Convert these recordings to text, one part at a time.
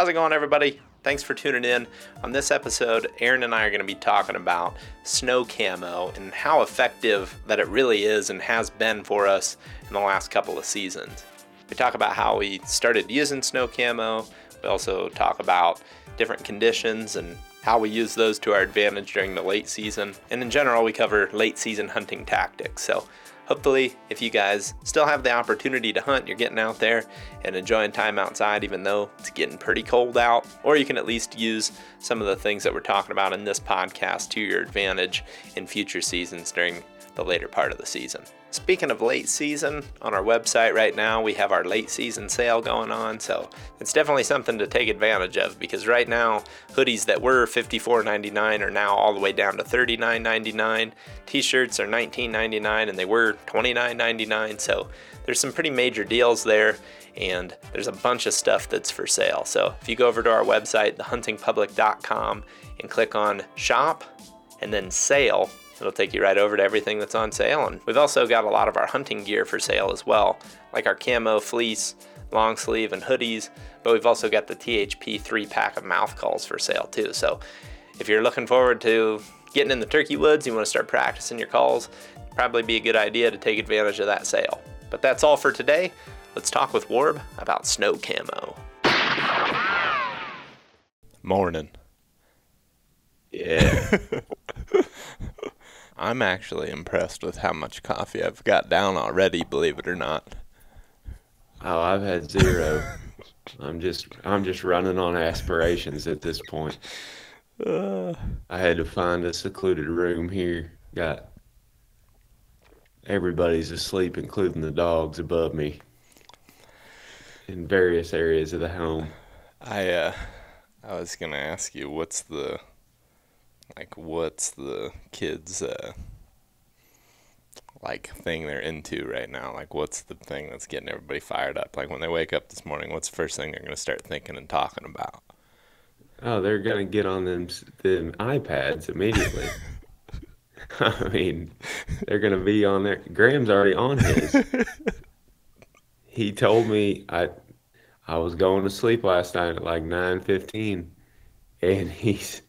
How's it going, everybody? Thanks for tuning in. On this episode, Aaron and I are going to be talking about snow camo and how effective that it really is and has been for us in the last couple of seasons. We talk about how we started using snow camo. We also talk about different conditions and how we use those to our advantage during the late season. And in general, we cover late season hunting tactics. So hopefully, if you guys still have the opportunity to hunt, you're getting out there and enjoying time outside, even though it's getting pretty cold out. Or you can at least use some of the things that we're talking about in this podcast to your advantage in future seasons during the later part of the season. Speaking of late season, on our website right now, we have our late season sale going on. So it's definitely something to take advantage of because right now, hoodies that were $54.99 are now all the way down to $39.99. T shirts are $19.99 and they were $29.99. So there's some pretty major deals there and there's a bunch of stuff that's for sale. So if you go over to our website, thehuntingpublic.com, and click on shop and then sale, It'll take you right over to everything that's on sale. And we've also got a lot of our hunting gear for sale as well, like our camo fleece, long sleeve, and hoodies. But we've also got the THP three pack of mouth calls for sale too. So if you're looking forward to getting in the turkey woods, you want to start practicing your calls, probably be a good idea to take advantage of that sale. But that's all for today. Let's talk with Warb about snow camo. Morning. Yeah. I'm actually impressed with how much coffee I've got down already, believe it or not. Oh, I've had zero. I'm just I'm just running on aspirations at this point. Uh, I had to find a secluded room here. Got everybody's asleep, including the dogs above me, in various areas of the home. I uh, I was gonna ask you, what's the like what's the kids uh like thing they're into right now? Like what's the thing that's getting everybody fired up? Like when they wake up this morning what's the first thing they're going to start thinking and talking about? Oh they're going to get on them them ipads immediately. I mean they're going to be on there graham's already on his. He told me i i was going to sleep last night at like 9.15 and he's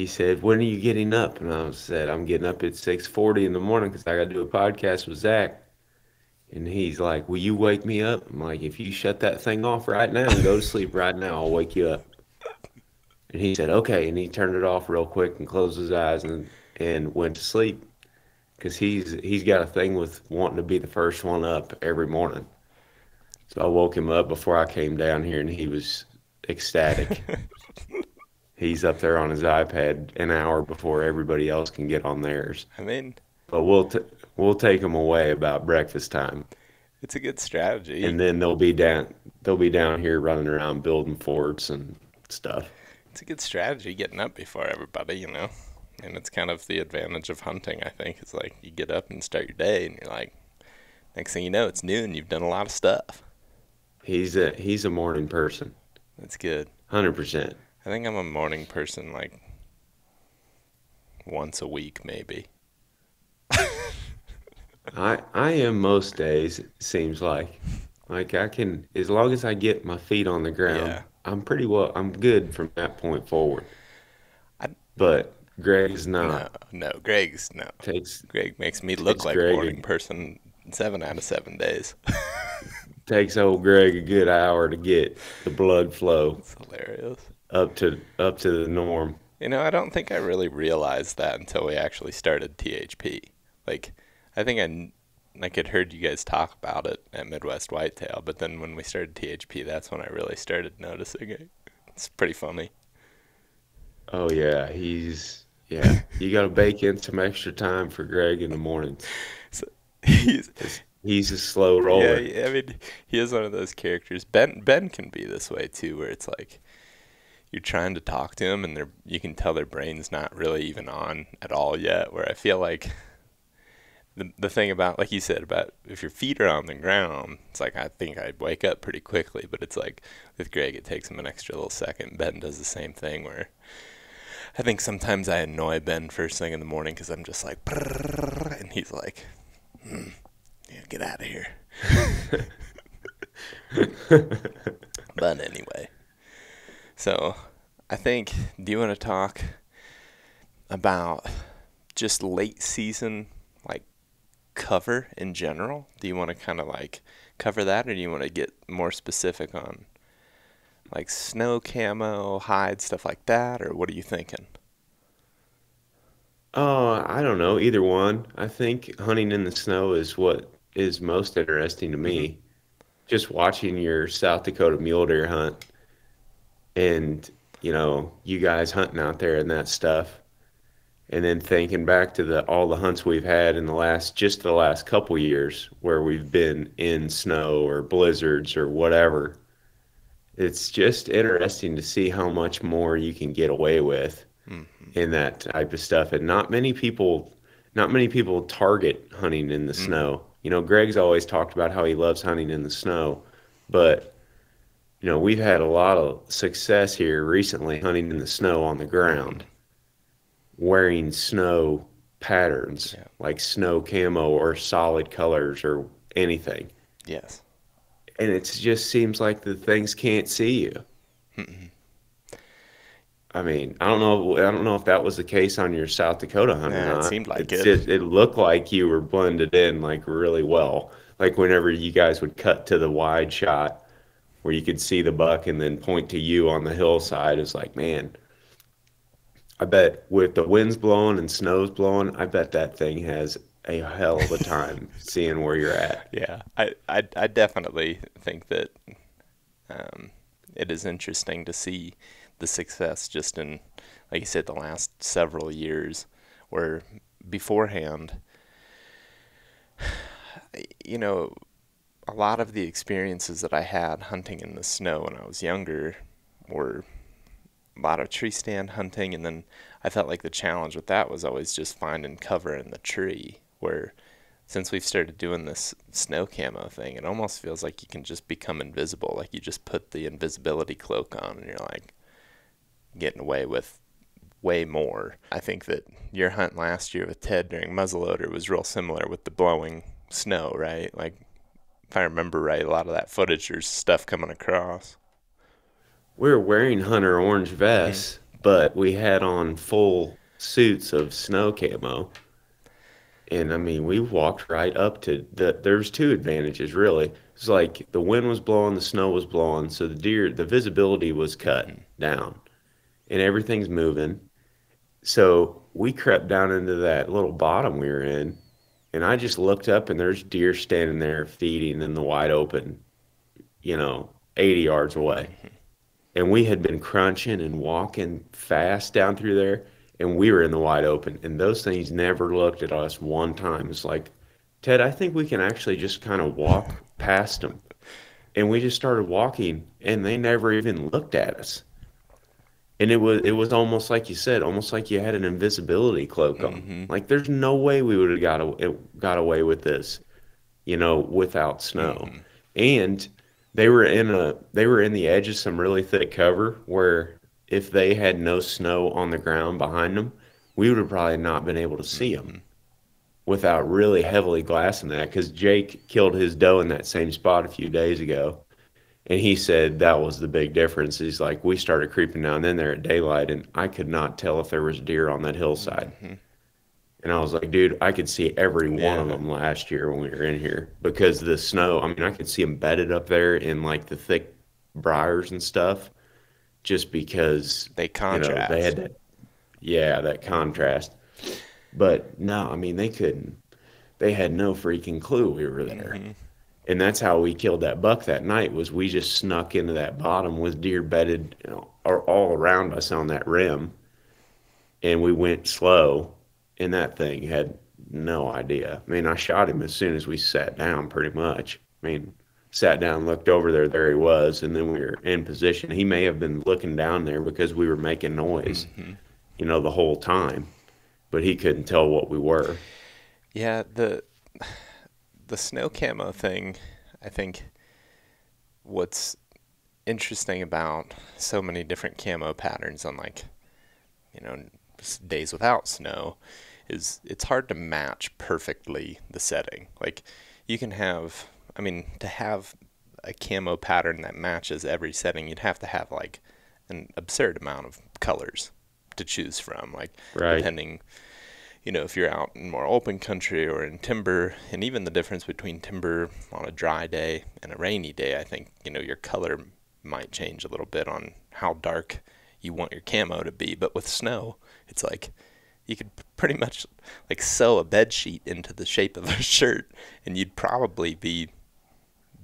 he said, "When are you getting up?" And I said, "I'm getting up at 6:40 in the morning because I got to do a podcast with Zach." And he's like, "Will you wake me up?" I'm like, "If you shut that thing off right now and go to sleep right now, I'll wake you up." And he said, "Okay." And he turned it off real quick and closed his eyes and and went to sleep because he's he's got a thing with wanting to be the first one up every morning. So I woke him up before I came down here, and he was ecstatic. he's up there on his iPad an hour before everybody else can get on theirs. I mean, but we'll t- we'll take them away about breakfast time. It's a good strategy. And then they'll be down they'll be down here running around building forts and stuff. It's a good strategy getting up before everybody, you know. And it's kind of the advantage of hunting, I think. It's like you get up and start your day and you're like next thing you know it's noon, you've done a lot of stuff. He's a he's a morning person. That's good. Hundred percent. I think I'm a morning person like once a week maybe. I I am most days it seems like. Like I can as long as I get my feet on the ground, yeah. I'm pretty well I'm good from that point forward. I, but Greg's not. No, no, Greg's no. Takes Greg makes me look like Greg a morning person seven out of seven days. takes old Greg a good hour to get the blood flow. It's hilarious up to up to the norm. You know, I don't think I really realized that until we actually started THP. Like, I think I like had heard you guys talk about it at Midwest Whitetail, but then when we started THP, that's when I really started noticing it. It's pretty funny. Oh yeah, he's yeah. you got to bake in some extra time for Greg in the mornings. So he's he's a slow roller. Yeah, I mean, he is one of those characters. Ben Ben can be this way too, where it's like you're trying to talk to them and they're you can tell their brain's not really even on at all yet where i feel like the the thing about like you said about if your feet are on the ground it's like i think i'd wake up pretty quickly but it's like with greg it takes him an extra little second. Ben does the same thing where i think sometimes i annoy ben first thing in the morning because i'm just like and he's like mm, yeah, get out of here. But anyway, so I think, do you want to talk about just late season, like cover in general? Do you want to kind of like cover that, or do you want to get more specific on like snow camo, hide, stuff like that, or what are you thinking? Oh, I don't know. Either one. I think hunting in the snow is what is most interesting to me. Mm-hmm. Just watching your South Dakota mule deer hunt and, you know, you guys hunting out there and that stuff. And then thinking back to the all the hunts we've had in the last just the last couple years where we've been in snow or blizzards or whatever. It's just interesting to see how much more you can get away with mm-hmm. in that type of stuff. And not many people, not many people target hunting in the mm-hmm. snow. You know, Greg's always talked about how he loves hunting in the snow, but you know, we've had a lot of success here recently hunting in the snow on the ground, wearing snow patterns Yeah. like snow camo or solid colors or anything. Yes. And it just seems like the things can't see you. Mm-hmm. I mean, I don't know. I don't know if that was the case on your South Dakota hunt or Yeah, it seemed like it. just- it looked like you were blended in like really well. Like whenever you guys would cut to the wide shot where you could see the buck and then point to you on the hillside, is like, man, I bet with the winds blowing and snows blowing, I bet that thing has a hell of a time seeing where you're at. Yeah, I, I, I definitely think that um, it is interesting to see the success just in, like you said, the last several years, where beforehand, you know, a lot of the experiences that I had hunting in the snow when I was younger were a lot of tree stand hunting, and then I felt like the challenge with that was always just finding cover in the tree. Where since we've started doing this snow camo thing, it almost feels like you can just become invisible. Like you just put the invisibility cloak on, and you're like getting away with way more. I think that your hunt last year with Ted during muzzleloader was real similar with the blowing snow, right? Like if I remember right, a lot of that footage, there's stuff coming across. We were wearing hunter orange vests, mm-hmm. but we had on full suits of snow camo. And I mean, we walked right up to the. There's two advantages really. It's like the wind was blowing, the snow was blowing, so the deer, the visibility was cut mm-hmm. down, and everything's moving. So we crept down into that little bottom we were in, and I just looked up, and there's deer standing there feeding in the wide open, you know, 80 yards away. Mm-hmm. And we had been crunching and walking fast down through there and we were in the wide open. And those things never looked at us one time. It's like ted i think we can actually just kind of walk past them and we just started walking and they never even looked at us and it was it was almost like you said almost like you had an invisibility cloak on. Mm-hmm. Like there's no way we would have got a, got away with this you know without snow. Mm-hmm. And they were in a they were in the edge of some really thick cover where if they had no snow on the ground behind them, we would have probably not been able to see mm-hmm. them without really heavily glassing that. Because Jake killed his doe in that same spot a few days ago. And he said that was the big difference. He's like, we started creeping down in there at daylight, and I could not tell if there was deer on that hillside. Mm-hmm. And I was like, dude, I could see every one of them last year when we were in here because the snow. I mean, I could see them bedded up there in like the thick briars and stuff, just because They you know contrast. they had that. Yeah, that contrast. But no, I mean they couldn't. They had no freaking clue we were there. Mm-hmm. And that's how we killed that buck that night. Was we just snuck into that bottom with deer bedded you know, all all around us on that rim, and we went slow, and that thing had no idea. I mean, I shot him as soon as we sat down, pretty much. I mean, sat down, looked over there, there he was, and then we were in position. He may have been looking down there because we were making noise, mm-hmm. you know, the whole time, but he couldn't tell what we were. Yeah, the the snow camo thing, I think what's interesting about so many different camo patterns on like you know days without snow is it's hard to match perfectly the setting. Like you can have I mean to have a camo pattern that matches every setting, you'd have to have like an absurd amount of colors to choose from. Like Right. depending, you know, if you're out in more open country or in timber, and even the difference between timber on a dry day and a rainy day, I think you know your color might change a little bit on how dark you want your camo to be. But with snow, it's like you could pretty much like sew a bed sheet into the shape of a shirt, and you'd probably be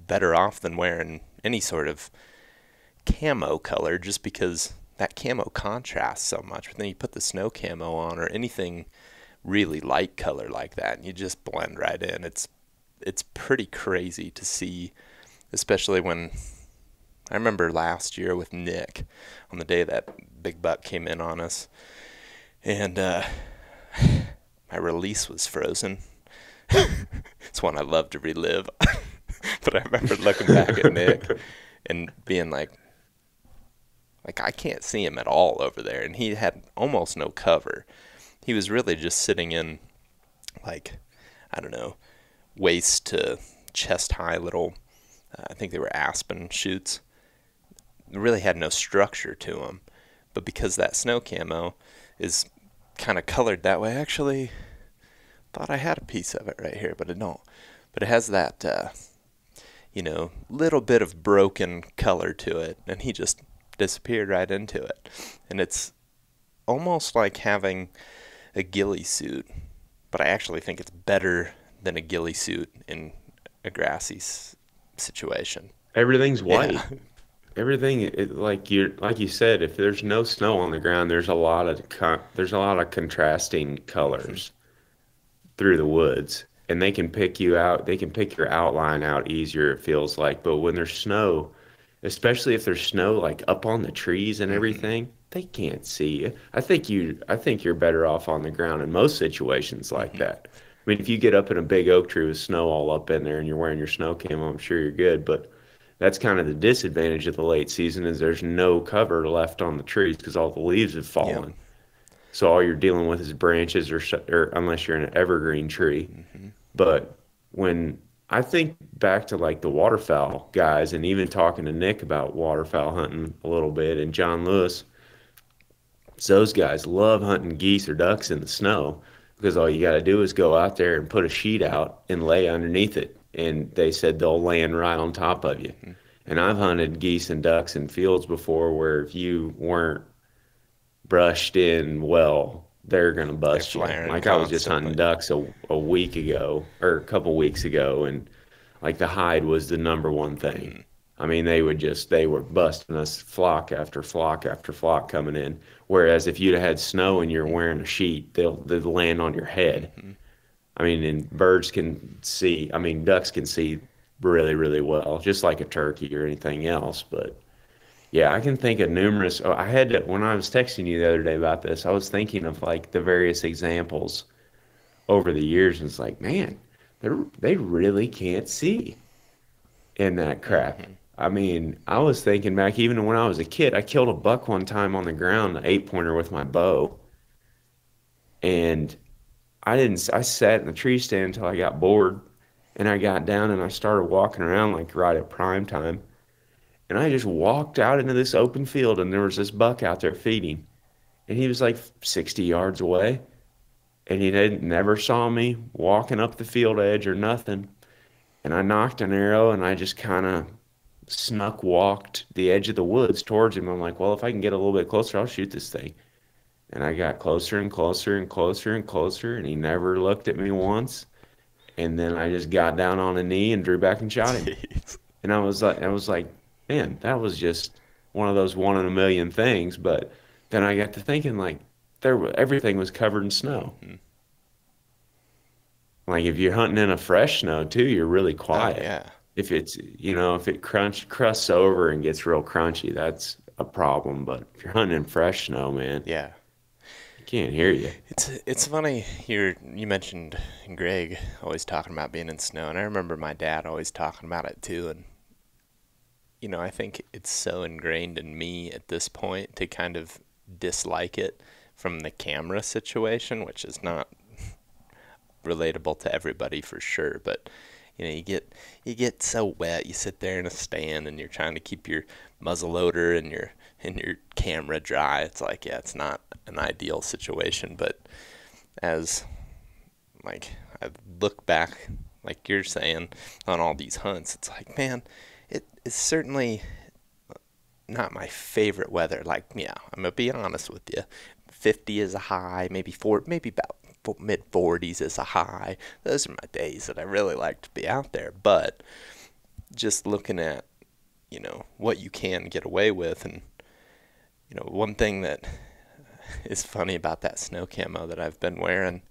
better off than wearing any sort of camo color just because that camo contrasts so much. But then you put the snow camo on or anything really light color like that, and you just blend right in. It's it's pretty crazy to see, especially when I remember last year with Nick on the day that big buck came in on us, and uh, my release was frozen. it's one I love to relive. but I remember looking back at Nick and being like, like I can't see him at all over there, and he had almost no cover. He was really just sitting in, like, I don't know, waist to chest high little. Uh, I think they were aspen shoots. Really had no structure to them, but because that snow camo is kind of colored that way, actually, thought I had a piece of it right here, but I don't. But it has that. Uh, you know, little bit of broken color to it, and he just disappeared right into it. And it's almost like having a ghillie suit, but I actually think it's better than a ghillie suit in a grassy s- situation. Everything's white. Yeah. Everything it, like you like you said, if there's no snow on the ground, there's a lot of con- there's a lot of contrasting colors through the woods, and they can pick you out. They can pick your outline out easier. It feels like, but when there's snow, especially if there's snow like up on the trees and mm-hmm. everything, they can't see you. I think you I think you're better off on the ground in most situations like mm-hmm. that. I mean, if you get up in a big oak tree with snow all up in there and you're wearing your snow camo, I'm sure you're good, but that's kind of the disadvantage of the late season is there's no cover left on the trees because all the leaves have fallen. So all you're dealing with is branches or, or unless you're in an evergreen tree. Mm-hmm. But when I think back to like the waterfowl guys and even talking to Nick about waterfowl hunting a little bit and John Lewis, those guys love hunting geese or ducks in the snow because all you got to do is go out there and put a sheet out and lay underneath it. And they said they'll land right on top of you. Mm-hmm. And I've hunted geese and ducks in fields before where if you weren't brushed in well, they're gonna bust you. Like I was just hunting ducks a, a week ago or a couple weeks ago, and like the hide was the number one thing. I mean, they would just they were busting us flock after flock after flock coming in. Whereas if you'd have had snow and you're wearing a sheet, they'll they'll land on your head. I mean, and birds can see. I mean, ducks can see really really well, just like a turkey or anything else. But yeah, I can think of numerous. oh, I had to, when I was texting you the other day about this, I was thinking of like the various examples over the years, and it's like, man, they they really can't see in that crap. Mm-hmm. I mean, I was thinking back even when I was a kid, I killed a buck one time on the ground, an eight pointer with my bow, and I didn't. I sat in the tree stand until I got bored, and I got down and I started walking around like right at prime time. And I just walked out into this open field, and there was this buck out there feeding, and he was like 60 yards away, and he didn't never saw me walking up the field edge or nothing. And I knocked an arrow, and I just kind of snuck walked the edge of the woods towards him. I'm like, well, if I can get a little bit closer, I'll shoot this thing. And I got closer and closer and closer and closer, and he never looked at me once. And then I just got down on a knee and drew back and shot him. Jeez. And I was like, I was like, man, that was just one of those one in a million things. But then I got to thinking, like, there, everything was covered in snow. Mm-hmm. Like if you're hunting in a fresh snow too, you're really Oh, quiet. yeah. If it's, you know, if it crunch crusts over and gets real crunchy, that's a problem. But if you're hunting in fresh snow, man, Yeah. I can't hear you. It's it's funny you you mentioned Greg always talking about being in snow, and I remember my dad always talking about it too. And you know, I think it's so ingrained in me at this point to kind of dislike it from the camera situation, which is not relatable to everybody for sure. But you know, you get you get so wet. You sit there in a stand and you're trying to keep your muzzle loader and your and your camera dry. It's like, yeah, it's not an ideal situation, but as like I look back, like you're saying, on all these hunts, it's like, man, it is certainly not my favorite weather. Like, yeah, I'm gonna be honest with you. 50 is a high, maybe four, maybe about mid 40s is a high. Those are my days that I really like to be out there. But just looking at, you know, what you can get away with, and you know, one thing that is funny about that snow camo that I've been wearing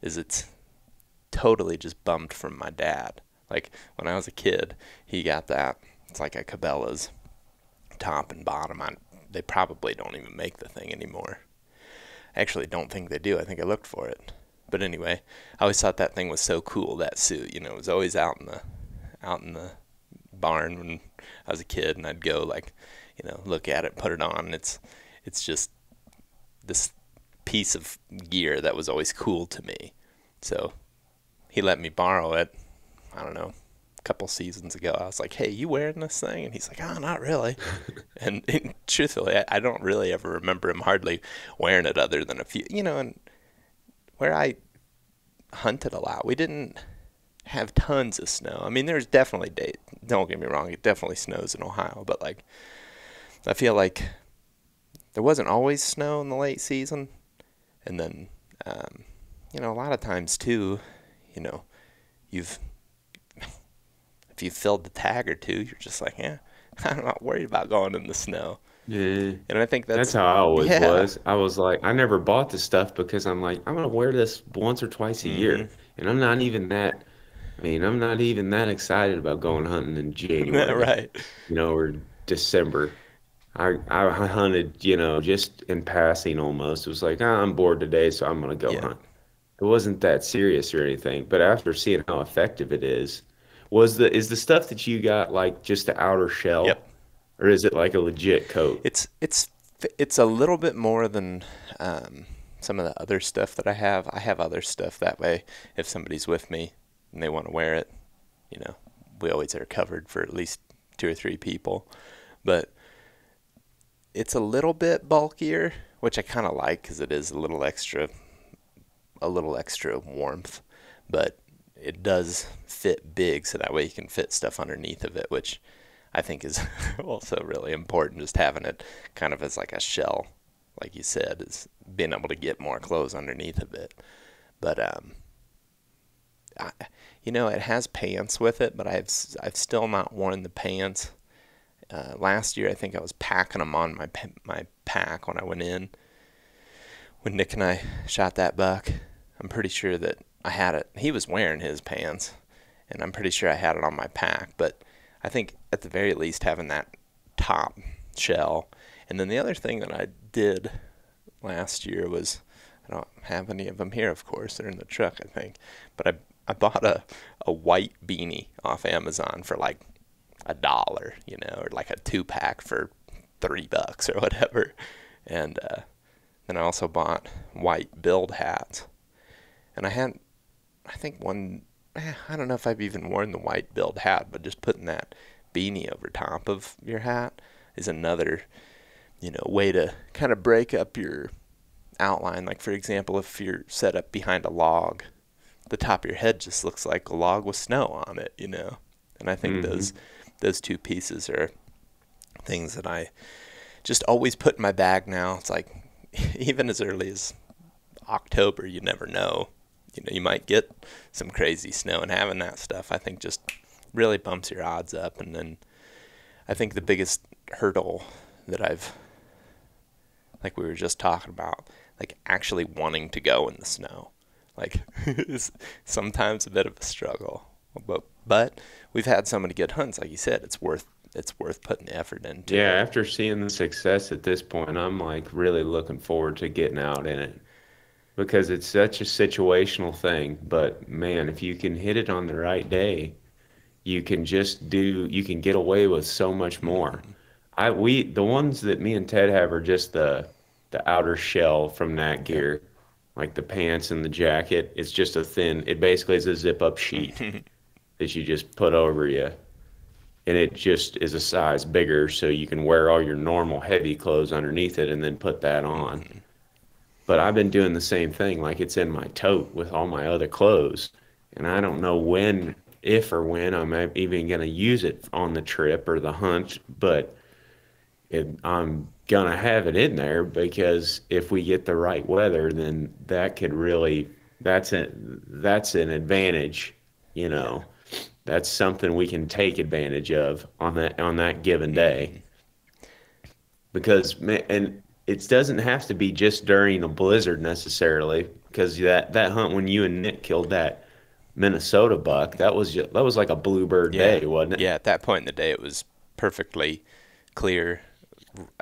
is it's totally just bummed from my dad. Like when I was a kid, he got that. It's like a Cabela's top and bottom. I, they probably don't even make the thing anymore. I actually don't think they do. I think I looked for it. But anyway, I always thought that thing was so cool. That suit, you know, it was always out in the out in the barn when I was a kid, and I'd go like, you know, look at it, put it on. It's it's just this piece of gear that was always cool to me. So he let me borrow it. I don't know, couple seasons ago. I was like, "Hey, you wearing this thing?" And he's like, "Oh, not really." and, and, truthfully, I, I, don't really ever remember him hardly wearing it, other than a few, you know. And where I hunted a lot, we didn't have tons of snow. I mean, there's definitely days. Don't get me wrong; it definitely snows in Ohio, but like, I feel like there wasn't always snow in the late season, and then, um, you know, a lot of times too you know, you've if you filled the tag or two, you're just like, yeah, I'm not worried about going in the snow. Yeah. And I think that's that's how I always yeah. was. I was like, I never bought the stuff because I'm like, I'm gonna wear this once or twice a mm-hmm. year, and I'm not even that. I mean, I'm not even that excited about going hunting in January, right? You know, or December. I I hunted, you know, just in passing almost. It was like, oh, I'm bored today, so I'm gonna go yeah. hunt it wasn't that serious or anything. But after seeing how effective it is, was the is the stuff that you got like just the outer shell, yep. or is it like a legit coat? It's it's it's a little bit more than um, some of the other stuff that I have. I have other stuff that way. If somebody's with me and they want to wear it, you know, we always are covered for at least two or three people. But it's a little bit bulkier, which I kind of like because it is a little extra a little extra warmth, but it does fit big, so that way you can fit stuff underneath of it, which I think is also really important. Just having it kind of as like a shell, like you said, is being able to get more clothes underneath of it. But um, I, you know, it has pants with it, but I've I've still not worn the pants. Uh, last year, I think I was packing them on my my pack when I went in. When Nick and I shot that buck, I'm pretty sure that I had it. He was wearing his pants, and I'm pretty sure I had it on my pack. But I think at the very least having that top shell. And then the other thing that I did last year was I don't have any of them here, of course. They're in the truck, I think. But I I bought a a white beanie off Amazon for like a dollar, you know, or like a two pack for three bucks or whatever. And uh, then I also bought white build hats and I had, I think one, eh, I don't know if I've even worn the white billed hat, but just putting that beanie over top of your hat is another, you know, way to kind of break up your outline. Like for example, if you're set up behind a log, the top of your head just looks like a log with snow on it, you know. And I think mm-hmm. those those two pieces are things that I just always put in my bag now. It's like even as early as October, you never know you know you might get some crazy snow and having that stuff I think just really bumps your odds up. And then I think the biggest hurdle that I've like we were just talking about like actually wanting to go in the snow like is sometimes a bit of a struggle. But but we've had so many good hunts like you said it's worth it's worth putting the effort into. Yeah after seeing the success at this point i'm like really looking forward to getting out in it because it's such a situational thing. But man, if you can hit it on the right day, you can just do you can get away with so much more. I we the ones that me and Ted have are just the the outer shell from that gear. Like the pants and the jacket, it's just a thin. It basically is a zip up sheet, that you just put over you. And it just is a size bigger so you can wear all your normal heavy clothes underneath it and then put that on. But I've been doing the same thing, like it's in my tote with all my other clothes. And I don't know when, if or when I'm even going to use it on the trip or the hunt, but it, I'm going to have it in there because if we get the right weather, then that could really, that's a, that's an advantage, you know that's something we can take advantage of on that on that given day. Mm-hmm. Because and it doesn't have to be just during a blizzard necessarily. Because that that hunt when you and Nick killed that Minnesota buck, that was just, that was like a bluebird yeah. day, wasn't it? Yeah, at that point in the day, it was perfectly clear.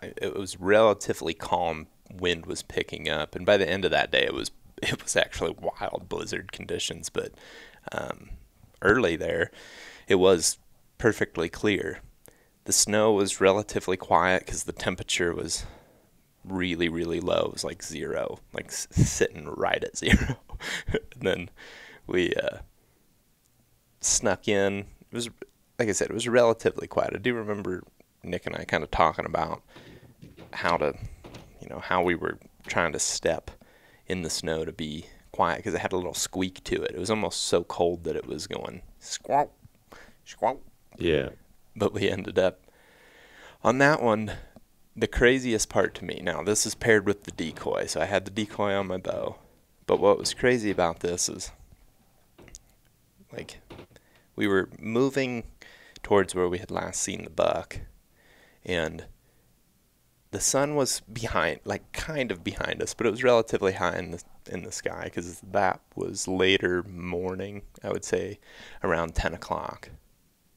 It was relatively calm. Wind was picking up, and by the end of that day, it was it was actually wild blizzard conditions. But um, early there, it was perfectly clear. The snow was relatively quiet because the temperature was really, really low. It was like zero, like s- sitting right at zero. and then we uh, snuck in. It was, like I said, it was relatively quiet. I do remember Nick and I kind of talking about how to, you know, how we were trying to step in the snow to be quiet because it had a little squeak to it. It was almost so cold that it was going squawk, squawk. Yeah. But we ended up on that one. The craziest part to me now, this is paired with the decoy, so I had the decoy on my bow. But what was crazy about this is, like, we were moving towards where we had last seen the buck, and the sun was behind, like kind of behind us, but it was relatively high in the in the sky because that was later morning. I would say around ten o'clock.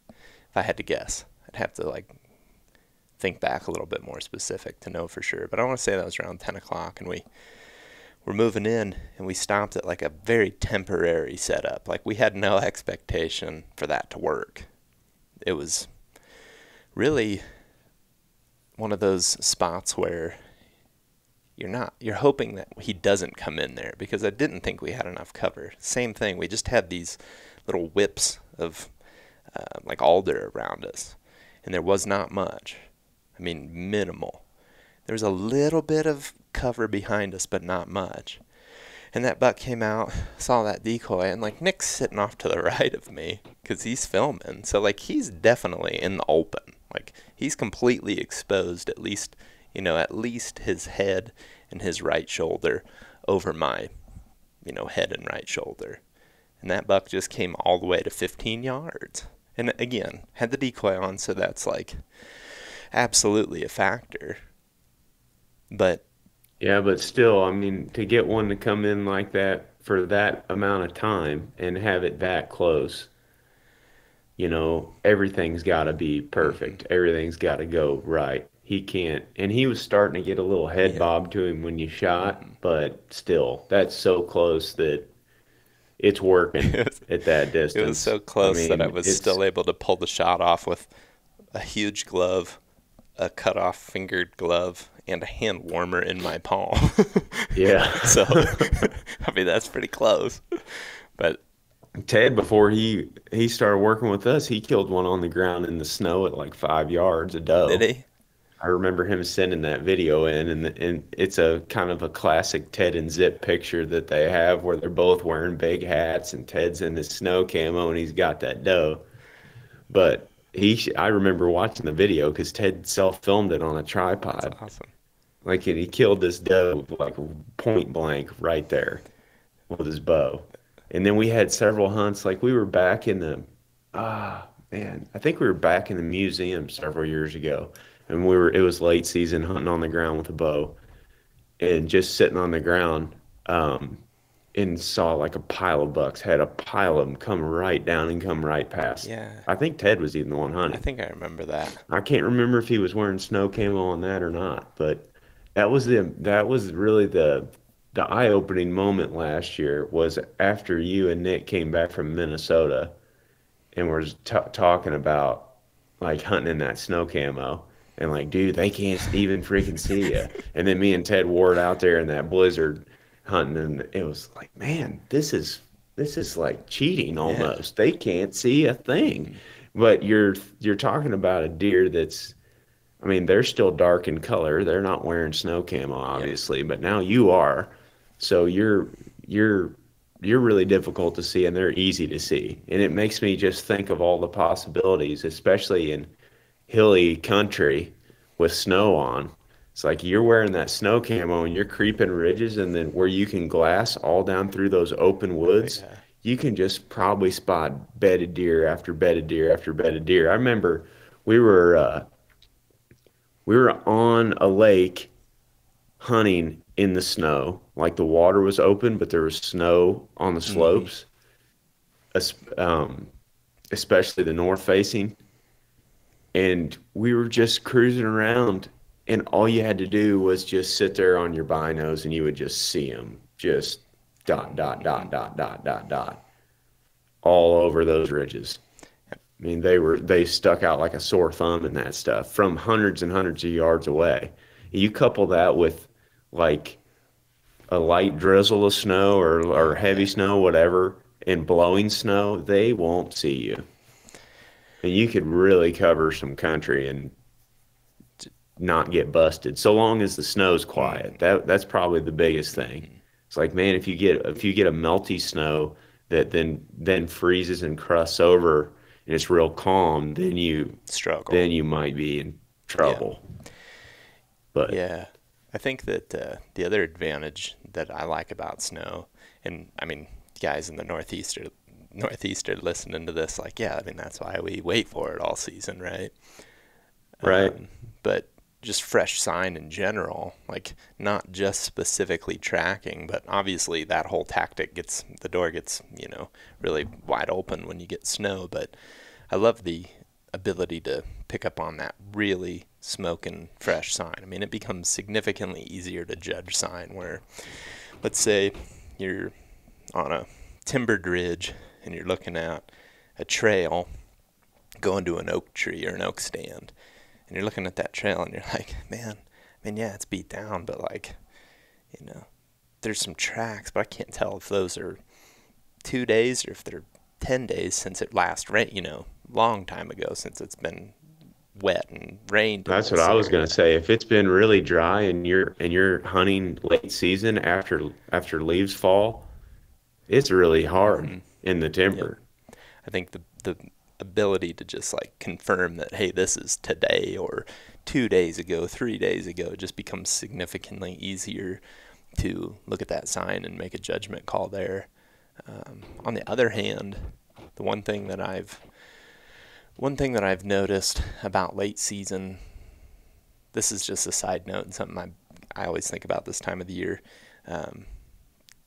If I had to guess, I'd have to like think back a little bit more specific to know for sure. But I want to say that was around ten o'clock, and we were moving in, and we stopped at like a very temporary setup. Like we had no expectation for that to work. It was really one of those spots where you're not you're hoping that he doesn't come in there because I didn't think we had enough cover. Same thing. We just had these little whips of uh, like alder around us, and there was not much. I mean, minimal. There was a little bit of cover behind us, but not much. And that buck came out, saw that decoy, and like Nick's sitting off to the right of me because he's filming. So like he's definitely in the open. Like he's completely exposed, at least you know, at least his head and his right shoulder over my, you know, head and right shoulder. And that buck just came all the way to 15 yards. And again, had the decoy on, so that's like absolutely a factor. But yeah, but still, I mean, to get one to come in like that for that amount of time and have it that close, you know, everything's got to be perfect. Everything's got to go right he can't. And he was starting to get a little head yeah. bob to him when you shot, but still, that's so close that it's working at that distance. It was so close I mean, that I was still able to pull the shot off with a huge glove, a cut off fingered glove, and a hand warmer in my palm. yeah. so, I mean, that's pretty close. But Ted, before he he started working with us, he killed one on the ground in the snow at like five yards a doe. Did he? I remember him sending that video in, and and it's a kind of a classic Ted and Zip picture that they have where they're both wearing big hats, and Ted's in his snow camo, and he's got that doe. But he, I remember watching the video because Ted self filmed it on a tripod. That's awesome. Like, and he killed this doe like point blank right there with his bow. And then we had several hunts. Like we were back in the, ah man, I think we were back in the museum several years ago and we were it was late season hunting on the ground with a bow and just sitting on the ground um, and saw like a pile of bucks had a pile of them come right down and come right past. Yeah. I think ted was even the one hunting. I think i remember that. I can't remember if he was wearing snow camo on that or not but that was the that was really the the eye-opening moment last year was after you and nick came back from minnesota and were t- talking about like hunting in that snow camo and like, dude, they can't even freaking see you. And then me and Ted Ward out there in that blizzard hunting, and it was like, man, this is this is like cheating almost. Yeah. They can't see a thing. Mm-hmm. But you're you're talking about a deer that's I mean, they're still dark in color. They're not wearing snow camo, obviously, yeah. but now you are. So you're you're you're really difficult to see and they're easy to see. And it makes me just think of all the possibilities, especially in hilly country with snow on. It's like you're wearing that snow camo and you're creeping ridges and then where you can glass all down through those open woods, yeah. you can just probably spot bedded deer after bedded deer after bedded deer. I remember we were uh, we were on a lake hunting in the snow. Like the water was open, but there was snow on the mm-hmm. slopes, mm-hmm. um, especially the north facing. And we were just cruising around, and all you had to do was just sit there on your binos, and you would just see them just dot, dot, dot, dot, dot, dot, dot, all over those ridges. I mean, they were they stuck out like a sore thumb in that stuff from hundreds and hundreds of yards away. You couple that with like a light drizzle of snow or or heavy snow, whatever, and blowing snow, they won't see you. And you could really cover some country and not get busted, so long as the snow's quiet. That that's probably the biggest thing. It's like, man, if you get if you get a melty snow that then then freezes and crusts over and it's real calm, then you struggle. Then you might be in trouble. Yeah. But yeah, I think that uh, the other advantage that I like about snow, and I mean, guys in the northeast are northeast are listening to this, like, yeah, I mean that's why we wait for it all season, right? Right. Um, but just fresh sign in general, like not just specifically tracking, but obviously that whole tactic gets the door gets you know really wide open when you get snow. But I love the ability to pick up on that really smoking fresh sign. I mean, it becomes significantly easier to judge sign where, let's say, you're on a timbered ridge and you're looking at a trail going to an oak tree or an oak stand and you're looking at that trail and you're like, man, I mean, yeah, it's beat down, but like, you know, there's some tracks, but I can't tell if those are two days or if they're 10 days since it last rained, you know, long time ago since it's been wet and rained. That's what I was going to say. If it's been really dry and you're, and you're hunting late season after, after leaves fall, it's really hard mm-hmm. in the timber. Yep. I think the, the ability to just like confirm that hey this is today or two days ago three days ago just becomes significantly easier to look at that sign and make a judgment call there. Um, on the other hand the one thing that i've one thing that i've noticed about late season this is just a side note and something i, I always think about this time of the year um,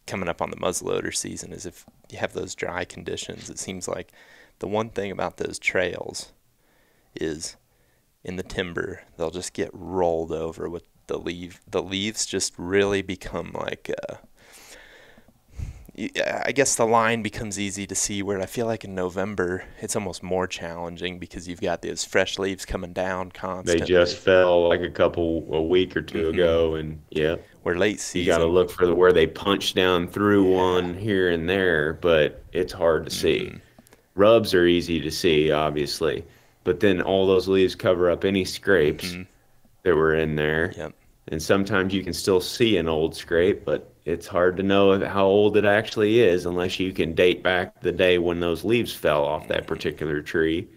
coming up on the muzzleloader season is if you have those dry conditions it seems like the one thing about those trails is in the timber they'll just get rolled over with the leaf the leaves just really become like uh, I guess the line becomes easy to see where I feel like in November it's almost more challenging because you've got those fresh leaves coming down constantly. They just fell like a couple a week or 2 mm-hmm. ago and yeah. We're late season. You got to look for the, where they punch down through yeah. one here and there, but it's hard to mm-hmm. see. Rubs are easy to see, obviously, but then all those leaves cover up any scrapes mm-hmm. that were in there. Yep. And sometimes you can still see an old scrape, but it's hard to know how old it actually is unless you can date back the day when those leaves fell off that particular tree.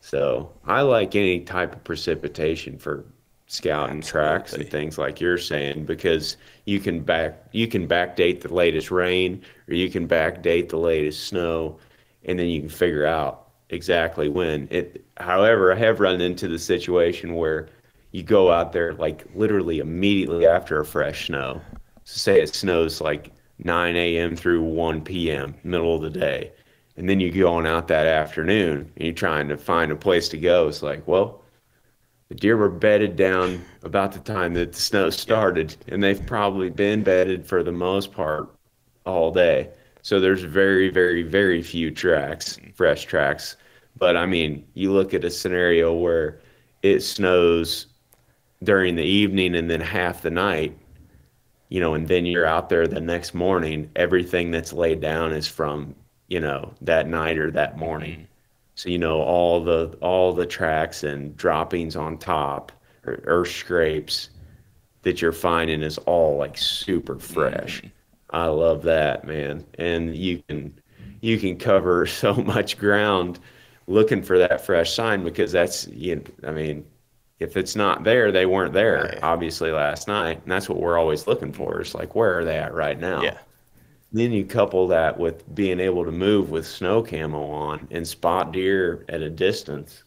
So I like any type of precipitation for scouting Absolutely. tracks and things like you're saying because you can back you can backdate the latest rain or you can backdate the latest snow and then you can figure out exactly when. It however i have run into the situation where you go out there like literally immediately after a fresh snow. So say it snows like 9 a.m through 1 p.m middle of the day and then you go on out that afternoon and you're trying to find a place to go. It's like well the deer were bedded down about the time that the snow started and they've probably been bedded for the most part all day so there's very, very, very few tracks, fresh tracks. But I mean, you look at a scenario where it snows during the evening and then half the night. you know, and then you're out there the next morning, everything that's laid down is from, you know, that night or that morning. Mm-hmm. So, you know, all the all the tracks and droppings on top or earth scrapes that you're finding is all like super fresh. Mm-hmm. I love that, man. And you can you can cover so much ground looking for that fresh sign because that's you know, I mean, if it's not there, they weren't there right. obviously last night. And that's what we're always looking for. Is like where are they at right now? Yeah. Then you couple that with being able to move with snow camo on and spot deer at a distance.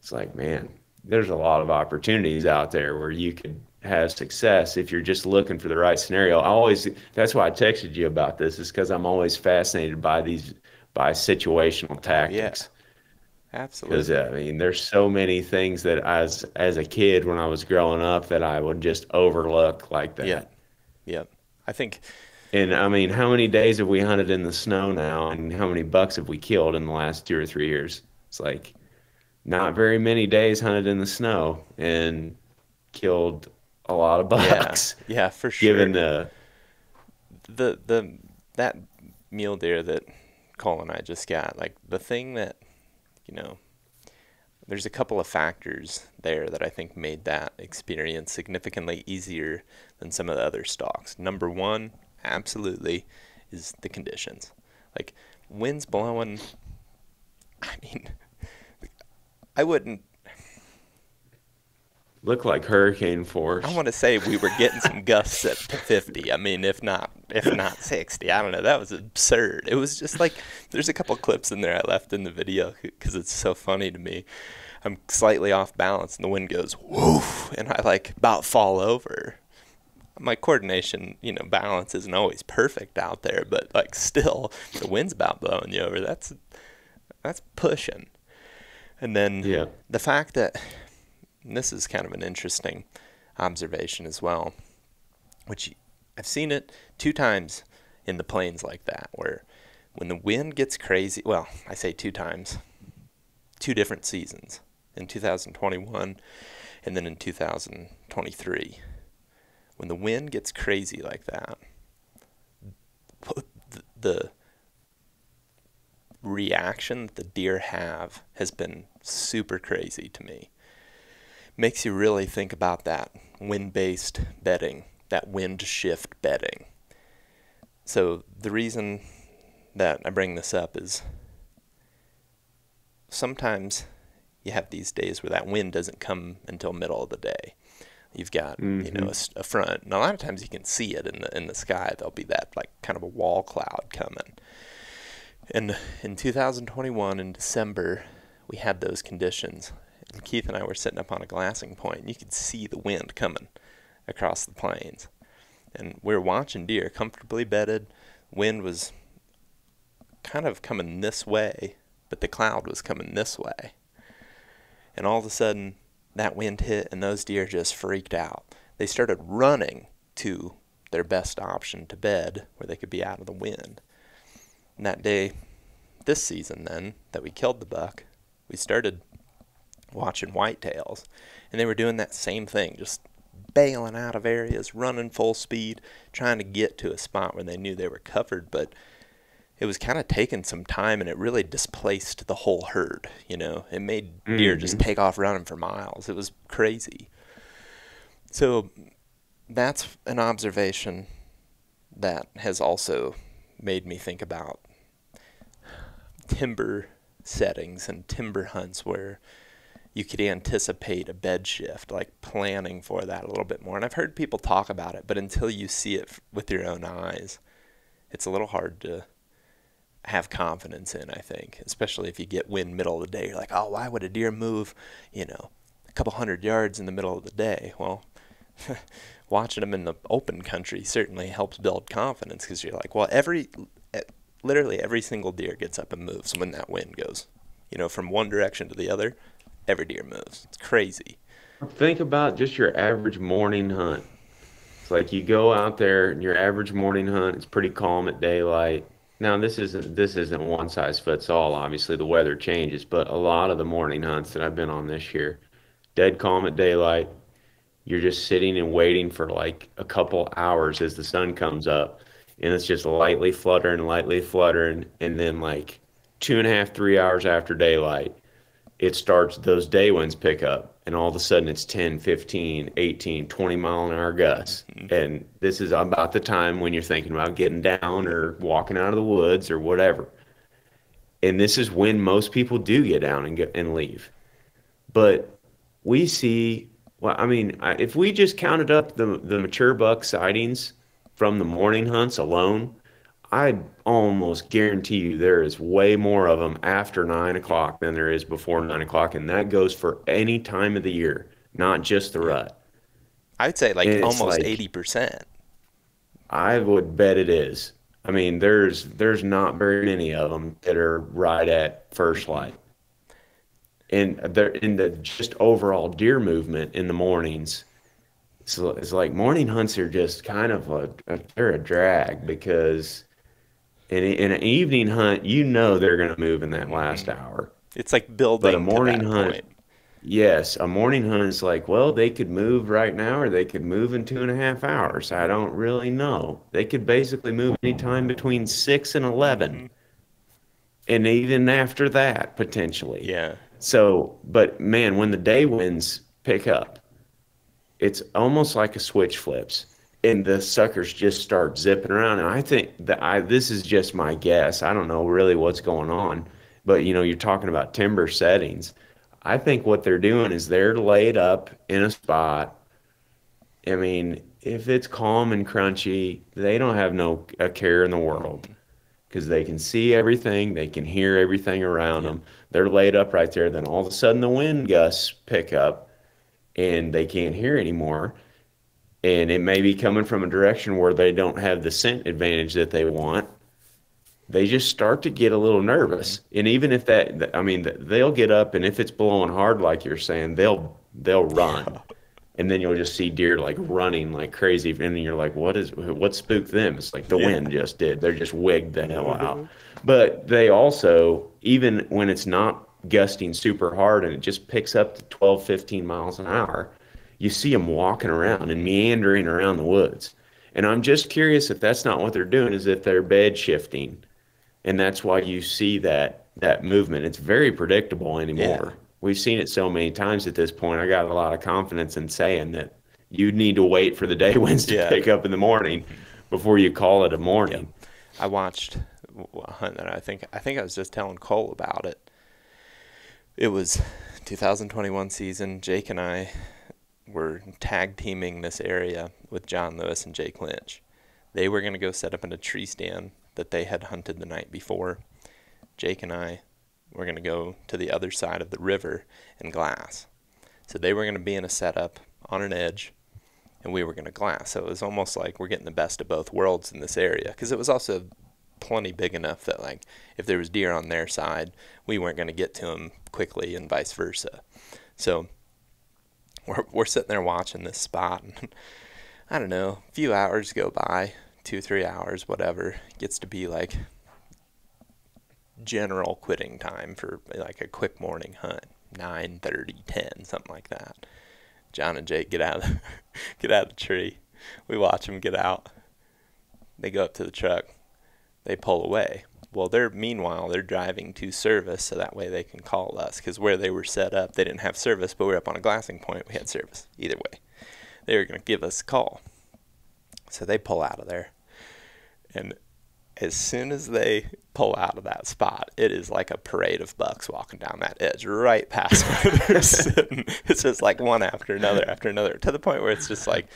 It's like, man, there's a lot of opportunities out there where you could have success if you're just looking for the right scenario. I always that's why I texted you about this is because I'm always fascinated by these by situational tactics. Yeah. Absolutely. Because uh, I mean, there's so many things that as as a kid when I was growing up that I would just overlook like that. Yeah. Yeah. I think. And I mean, how many days have we hunted in the snow now, and how many bucks have we killed in the last two or three years? It's like not very many days hunted in the snow, and killed a lot of bucks. Yeah, yeah for sure. Given the the the that mule deer that Cole and I just got, like the thing that you know, there's a couple of factors there that I think made that experience significantly easier than some of the other stocks. Number one, absolutely, is the conditions. Like winds blowing. I mean, I wouldn't Look like hurricane force. I want to say we were getting some gusts at 50. I mean, if not, if not 60. I don't know. That was absurd. It was just like there's a couple clips in there I left in the video because it's so funny to me. I'm slightly off balance and the wind goes woof, and I like about fall over. My coordination, you know, balance isn't always perfect out there, but like still, the wind's about blowing you over. That's that's pushing. And then yeah. the fact that and this is kind of an interesting observation as well, which I've seen it two times in the plains like that, where when the wind gets crazy, well, I say two times, two different seasons in 2021 and then in 2023. When the wind gets crazy like that, the reaction that the deer have has been super crazy to me makes you really think about that wind based bedding, that wind shift bedding. So, the reason that I bring this up is sometimes you have these days where that wind doesn't come until middle of the day. You've got mm-hmm. you know mm-hmm. a, a, front, and a lot of times you can see it in the in the sky. There'll be that like kind of a wall cloud coming. And in 2021 in December, we had those conditions, and Keith and I were sitting up on a glassing point, and you could see the wind coming across the plains. And we were watching deer comfortably bedded. Wind was kind of coming this way, but the cloud was coming this way. And all of a sudden, that wind hit, and those deer just freaked out. They started running to their best option to bed where they could be out of the wind. And that day, this season, then, that we killed the buck, we started watching whitetails, and they were doing that same thing, just bailing out of areas, running full speed, trying to get to a spot where they knew they were covered, but it was kind of taking some time and it really displaced the whole herd, you know. It made mm-hmm. deer just take off running for miles. It was crazy. So that's an observation that has also made me think about timber settings and timber hunts where you could anticipate a bed shift, like planning for that a little bit more. And I've heard people talk about it, but until you see it with your own eyes, it's a little hard to have confidence in, I think, especially if you get wind middle of the day. You're like, oh, why would a deer move, you know, a couple hundred yards in the middle of the day? Well, watching them in the open country certainly helps build confidence because you're like, well, every, literally every single deer gets up and moves when that wind goes, you know, from one direction to the other every deer moves. It's crazy. Think about just your average morning hunt. It's like you go out there and your average morning hunt, it's pretty calm at daylight. Now this isn't this isn't one size fits all. Obviously the weather changes, but a lot of the morning hunts that I've been on this year, dead calm at daylight. you're just sitting and waiting for like a couple hours as the sun comes up and it's just lightly fluttering, lightly fluttering, and then like two and a half, three hours after daylight, it starts those day winds pick up and all of a sudden it's 10 15 18 20 mile an hour gusts. Mm-hmm. and this is about the time when you're thinking about getting down or walking out of the woods or whatever. And this is when most people do get down and get and leave. But we see well i mean if we just counted up the the mature buck sightings from the morning hunts alone I almost guarantee you there is way more of them after nine o'clock than there is before nine o'clock, and that goes for any time of the year, not just the rut. I'd say like almost eighty percent. I would bet it is. I mean, there's there's not very many of them that are right at first light, and they're in the just overall deer movement in the mornings so it's like morning hunts are just kind of a they're a drag because in, in an evening hunt, you know they're going to move in that last mm-hmm. hour. It's like building. But a morning hunt, point. yes, a morning hunt is like, well, they could move right now, or they could move in two and a half hours. I don't really know. They could basically move anytime between six and 11 mm-hmm. and even after that potentially. Yeah. So, but man, when the day winds pick up, it's almost like a switch flips and the suckers just start zipping around. And I think that I this is just my guess. I don't know really what's going on, but you know, you're talking about timber settings. I think what they're doing is they're laid up in a spot. I mean, if it's calm and crunchy, they don't have no a care in the world because they can see everything, they can hear everything around yeah. them. They're laid up right there. Then all of a sudden, the wind gusts pick up, and they can't hear anymore and it may be coming from a direction where they don't have the scent advantage that they want. They just start to get a little nervous. And even if that i mean they'll get up and if it's blowing hard like you're saying they'll they'll run. And then you'll just see deer like running like crazy. And then you're like what is what spooked them? It's like the yeah. wind just did. They're just wigged the hell out. Mm-hmm. but they also even when it's not gusting super hard and it just picks up to 12 15 miles an hour you see them walking around and meandering around the woods. And I'm just curious if that's not what they're doing, is if they're bed shifting. And that's why you see that that movement. It's very predictable anymore. Yeah. We've seen it so many times at this point. I got a lot of confidence in saying that you need to wait for the day winds to yeah. pick up in the morning before you call it a morning. Yeah. I watched a hunt that I think I think I was just telling Cole about it. It was 2021 season. Jake and I were tag teaming this area with John Lewis and Jake Lynch. They were going to go set up in a tree stand that they had hunted the night before. Jake and I were going to go to the other side of the river and glass. So they were going to be in a setup on an edge, and we were going to glass. So it was almost like we're getting the best of both worlds in this area because it was also plenty big enough that like if there was deer on their side, we weren't going to get to them quickly and vice versa. So we're, we're sitting there watching this spot and I don't know, a few hours go by, two, three hours, whatever. Gets to be like general quitting time for like a quick morning hunt, 9, 30, 10, something like that. John and Jake get out of the, get out of the tree. We watch them get out. They go up to the truck. They pull away. Well, they're meanwhile they're driving to service, so that way they can call us. Because where they were set up, they didn't have service, but we are up on a glassing point. We had service. Either way, they were going to give us a call. So they pull out of there, and as soon as they pull out of that spot, it is like a parade of bucks walking down that edge right past where they're sitting. It's just like one after another after another to the point where it's just like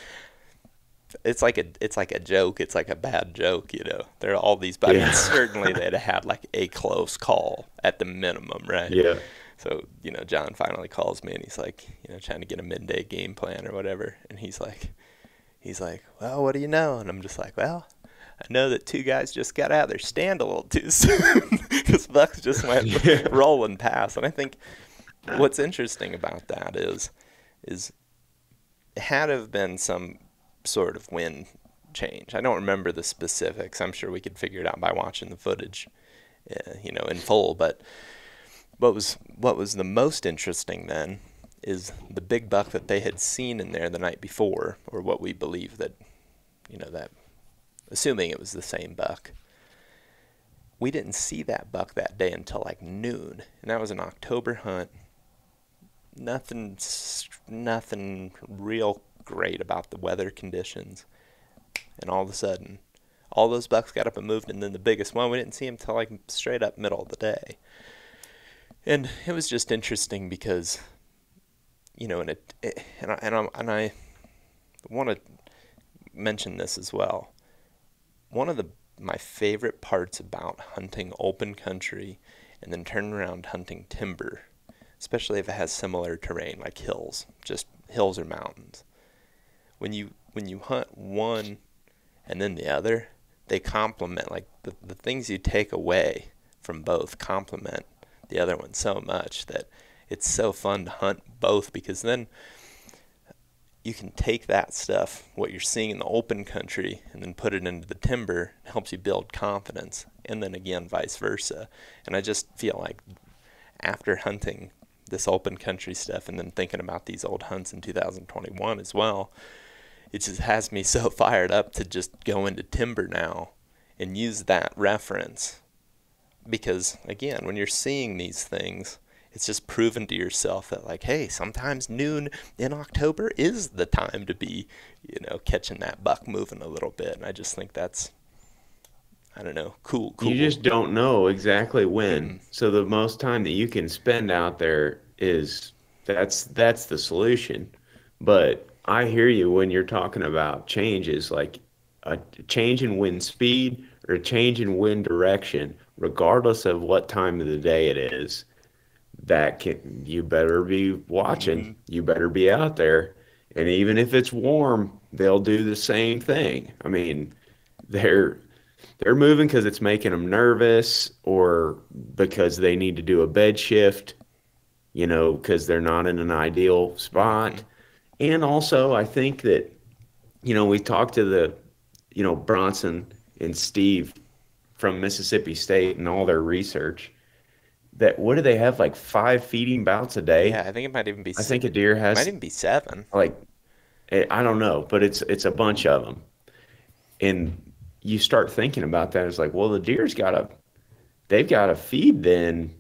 it's like a it's like a joke. It's like a bad joke, you know. There are all these buddies. Yeah. Certainly, they'd have had like a close call at the minimum, right? Yeah. So you know, John finally calls me and he's like, you know, trying to get a midday game plan or whatever, and he's like, he's like, well, what do you know? And I'm just like, well, I know that two guys just got out of their stand a little too soon because Bucks just went yeah. rolling past, and I think what's interesting about that is, is had have been some sort of wind change. I don't remember the specifics. I'm sure we could figure it out by watching the footage, uh, you know, in full. But what was what was the most interesting then is the big buck that they had seen in there the night before, or what we believe that, you know, that, assuming it was the same buck. We didn't see that buck that day until like noon, and that was an October hunt. Nothing, nothing real great about the weather conditions, and all of a sudden, all those bucks got up and moved, and then the biggest one we didn't see him till like straight up middle of the day. And it was just interesting because you know, and it, it and I and I, and I want to mention this as well. One of the my favorite parts about hunting open country and then turning around hunting timber, especially if it has similar terrain like hills, just hills or mountains. When you when you hunt one and then the other, they complement like the, the things you take away from both complement the other one so much that it's so fun to hunt both because then you can take that stuff, what you're seeing in the open country, and then put it into the timber. It helps you build confidence, and then again, vice versa. And I just feel like after hunting this open country stuff and then thinking about these old hunts in 2021 as well, it just has me so fired up to just go into timber now and use that reference. Because again, when you're seeing these things, it's just proven to yourself that like hey sometimes noon in october is the time to be you know catching that buck moving a little bit and i just think that's i don't know cool cool You just don't know exactly when. Mm-hmm. So the most time that you can spend out there is that's that's the solution. But I hear you when you're talking about changes like a change in wind speed or a change in wind direction, regardless of what time of the day it is that can you better be watching. Mm-hmm. You better be out there. And even if it's warm, they'll do the same thing. I mean, they're they're moving because it's making them nervous or because they need to do a bed shift, you know, because they're not in an ideal spot. And also, I think that, you know, we talked to the, you know, Bronson and Steve from Mississippi State and all their research that what do they have like five feeding bouts a day? yeah i think it might even be I think a deer it might even be seven like eh, I don't know, but it's it's a bunch of them. And you start thinking about that it's like, well, the deer's got to they've got to feed then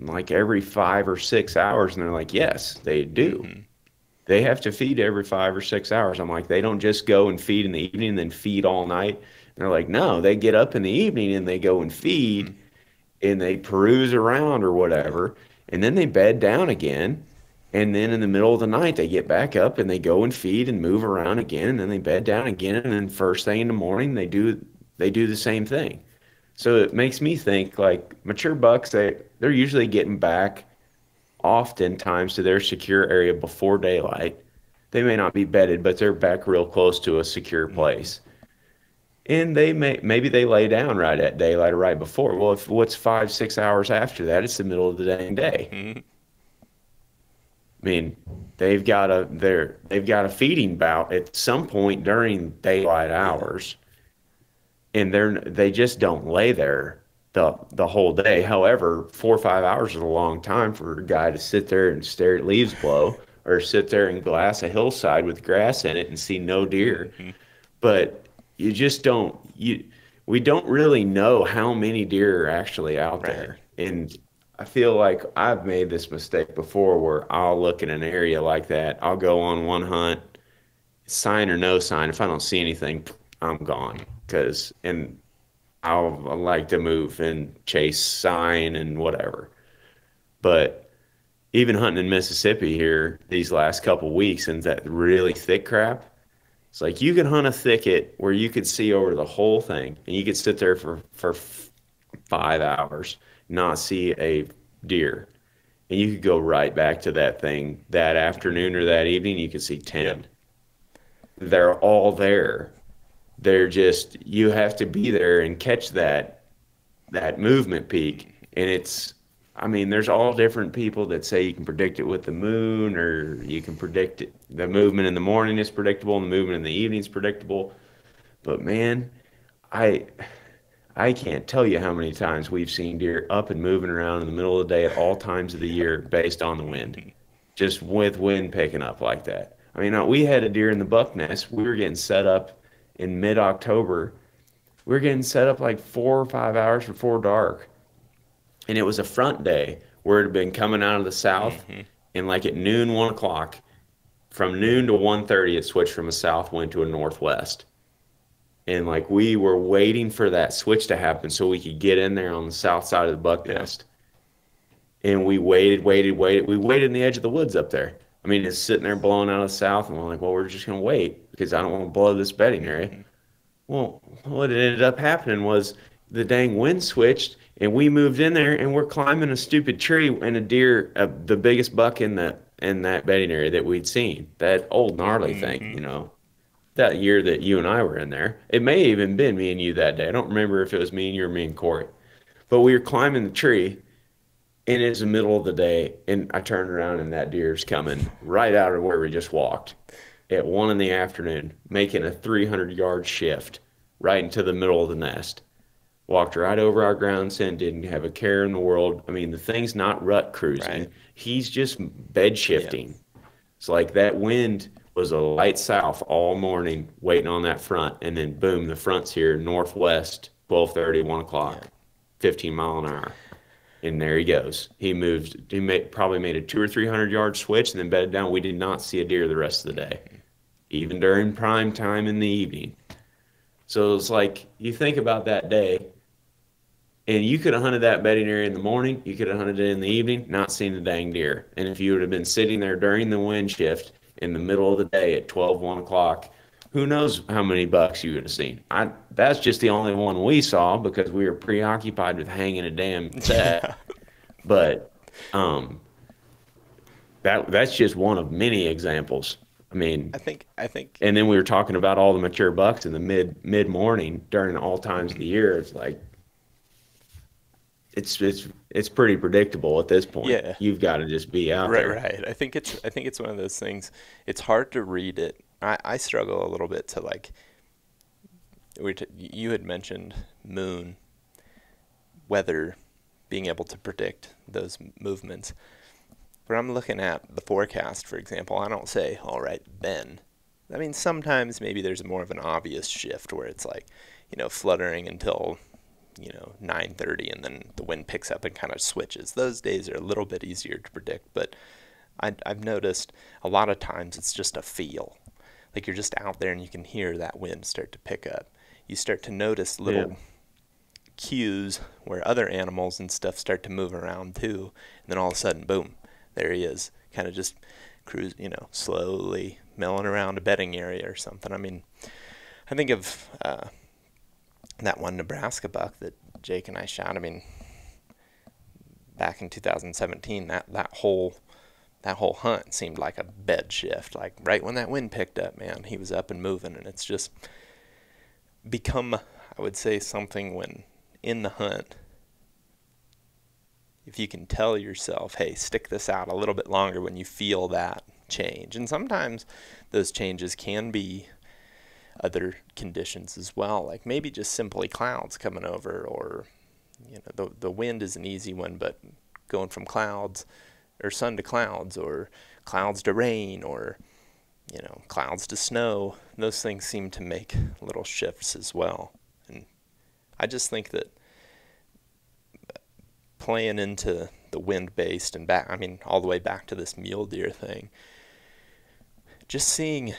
like every 5 or 6 hours and they're like, "Yes, they do." They have to feed every 5 or 6 hours. I'm like, they don't just go and feed in the evening and then feed all night. And they're like, "No, they get up in the evening and they go and feed mm-hmm. and they peruse around or whatever, and then they bed down again. And then in the middle of the night, they get back up and they go and feed and move around again, and then they bed down again. And then first thing in the morning, they do they do the same thing. So it makes me think like mature bucks, they they're usually getting back oftentimes to their secure area before daylight. They may not be bedded, but they're back real close to a secure place and they may maybe they lay down right at daylight or right before. Well, if what's five six hours after that, it's the middle of the dang day. Mhm. I mean, they've got a they're they've got a feeding bout at some point during daylight hours, and they're they just don't lay there the the whole day. However, four or five hours is a long time for a guy to sit there and stare at leaves blow, or sit there and glass a hillside with grass in it and see no deer. Mm-hmm. But you just don't you we don't really know how many deer are actually out Right. there. And I feel like I've made this mistake before where I'll look in an area like that. I'll go on one hunt, sign or no sign. If I don't see anything, I'm gone. Cause and I'll, I like to move and chase sign and whatever. But even hunting in Mississippi here these last couple weeks and that really thick crap, it's like you could hunt a thicket where you could see over the whole thing and you could sit there for, for five hours, not see a deer. And you could go right back to that thing that afternoon or that evening, you could see 10. They're all there. They're just, you have to be there and catch that, that movement peak. And it's, I mean, there's all different people that say you can predict it with the moon or you can predict it. The movement in the morning is predictable and the movement in the evening is predictable. But man, I I can't tell you how many times we've seen deer up and moving around in the middle of the day at all times of the year based on the wind. just with wind picking up like that. I mean, we had a deer in the buck nest. We were getting set up in mid October. We were getting set up like four or five hours before dark. And it was a front day where it had been coming out of the south. Mm-hmm. And like at noon, one o'clock, from noon to 1.30, it switched from a south wind to a northwest. And like we were waiting for that switch to happen so we could get in there on the south side of the buck nest. Yeah. And we waited, waited, waited. We waited in the edge of the woods up there. I mean, it's sitting there blowing out of the south, and we're like, well, we're just going to wait because I don't want to blow this bedding area. Mm-hmm. Well, what ended up happening was the dang wind switched, and we moved in there, and we're climbing a stupid tree, and a deer, uh, the biggest buck in the in that bedding area that we'd seen, that old gnarly mm-hmm. thing, you know, that year that you and I were in there. It may have even been me and you that day. I don't remember if it was me and you or me and Corey, but we were climbing the tree, and it's the middle of the day, and I turned around and that deer's coming right out of where we just walked at one in the afternoon, making a 300 yard shift right into the middle of the nest. Walked right over our ground scent, didn't have a care in the world. I mean, the thing's not rut cruising. Right. He's just bed shifting. Yeah. It's like that wind was a light south all morning, waiting on that front, and then boom, the front's here northwest, 12:30, 1 o'clock, yeah. 15 mile an hour and there he goes. He moved. He made, probably made a two or three hundred yard switch and then bedded down. We did not see a deer the rest of the day, even during prime time in the evening. So it's like you think about that day, and you could have hunted that bedding area in the morning. You could have hunted it in the evening, not seen a dang deer. And if you would have been sitting there during the wind shift in the middle of the day at 12, 1 o'clock, who knows how many bucks you would have seen. I that's just the only one we saw because we were preoccupied with hanging a damn set. but um that that's just one of many examples. I mean, I think I think and then we were talking about all the mature bucks in the mid mid morning during all times of the year. It's like it's it's it's pretty predictable at this point. Yeah, you've got to just be out right, there. Right, right. I think it's I think it's one of those things. It's hard to read it I, I struggle a little bit to like. We t- you had mentioned moon, weather, being able to predict those movements. But I'm looking at the forecast, for example. I don't say, "All right, then." I mean, sometimes maybe there's more of an obvious shift where it's like, you know, fluttering until you know 9:30 and then the wind picks up and kind of switches. Those days are a little bit easier to predict, but I, have noticed a lot of times it's just a feel like you're just out there and you can hear that wind start to pick up. You start to notice little yeah. cues where other animals and stuff start to move around too, and then all of a sudden, boom, there he is, kind of just cruise, you know, slowly milling around a bedding area or something. I mean, I think of uh, that one Nebraska buck that Jake and I shot. I mean, back in 2017, that that whole that whole hunt seemed like a bed shift. Like right when that wind picked up, man, he was up and moving, and it's just become, I would say, something when in the hunt. If you can tell yourself, hey, stick this out a little bit longer when you feel that change. And sometimes those changes can be other conditions as well, like maybe just simply clouds coming over, or you know, the the wind is an easy one, but going from clouds or sun to clouds or clouds to rain or you know clouds to snow. Those things seem to make little shifts as well. And i just think that playing into the wind based and back i mean all the way back to this mule deer thing just seeing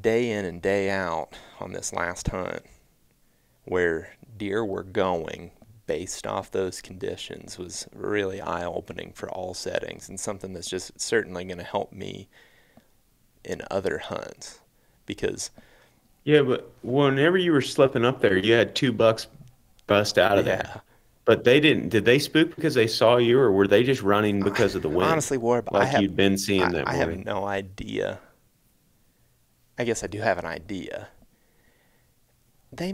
day in and day out on this last hunt where deer were going based off those conditions was really eye opening for all settings and something that's just certainly going to help me in other hunts because yeah but whenever you were slipping up there you had two bucks bust out of yeah. there but they didn't did they spook because they saw you or were they just running because of the wind? honestly warb like have, you'd been seeing I, that i have no idea. I guess i do have an idea they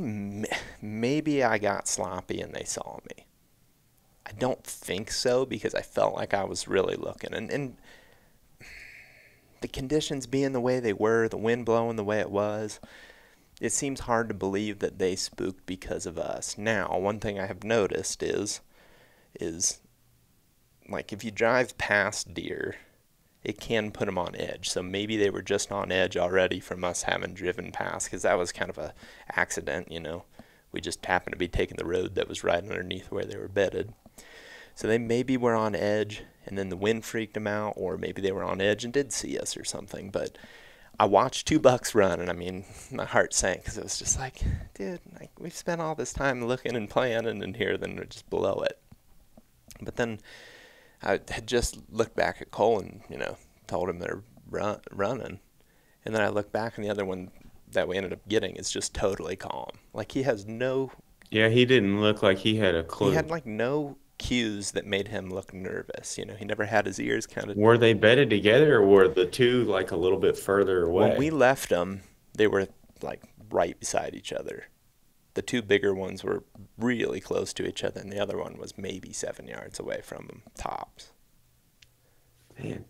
maybe I got sloppy and they saw me. I don't think so because I felt like I was really looking and and the conditions being the way they were, the wind blowing the way it was, it seems hard to believe that they spooked because of us. Now, one thing I have noticed is is like if you drive past deer it can put them on edge. So maybe they were just on edge already from us having driven past because that was kind of a accident, you know. We just happened to be taking the road that was right underneath where they were bedded. So they maybe were on edge and then the wind freaked them out, or maybe they were on edge and did see us or something. But I watched two bucks run, and I mean, my heart sank because it was just like, dude, like, we've spent all this time looking and planning, and here then just blow it. But then I had just looked back at Cole and you know told him they're run, running, and then I looked back and the other one that we ended up getting is just totally calm. Like he has no. Yeah, he didn't look like he had a clue. He had like no cues that made him look nervous. You know, he never had his ears kind of. Were they bedded together, or were the two like a little bit further away? When we left them, they were like right beside each other. The two bigger ones were really close to each other, and the other one was maybe seven yards away from them, tops. Man,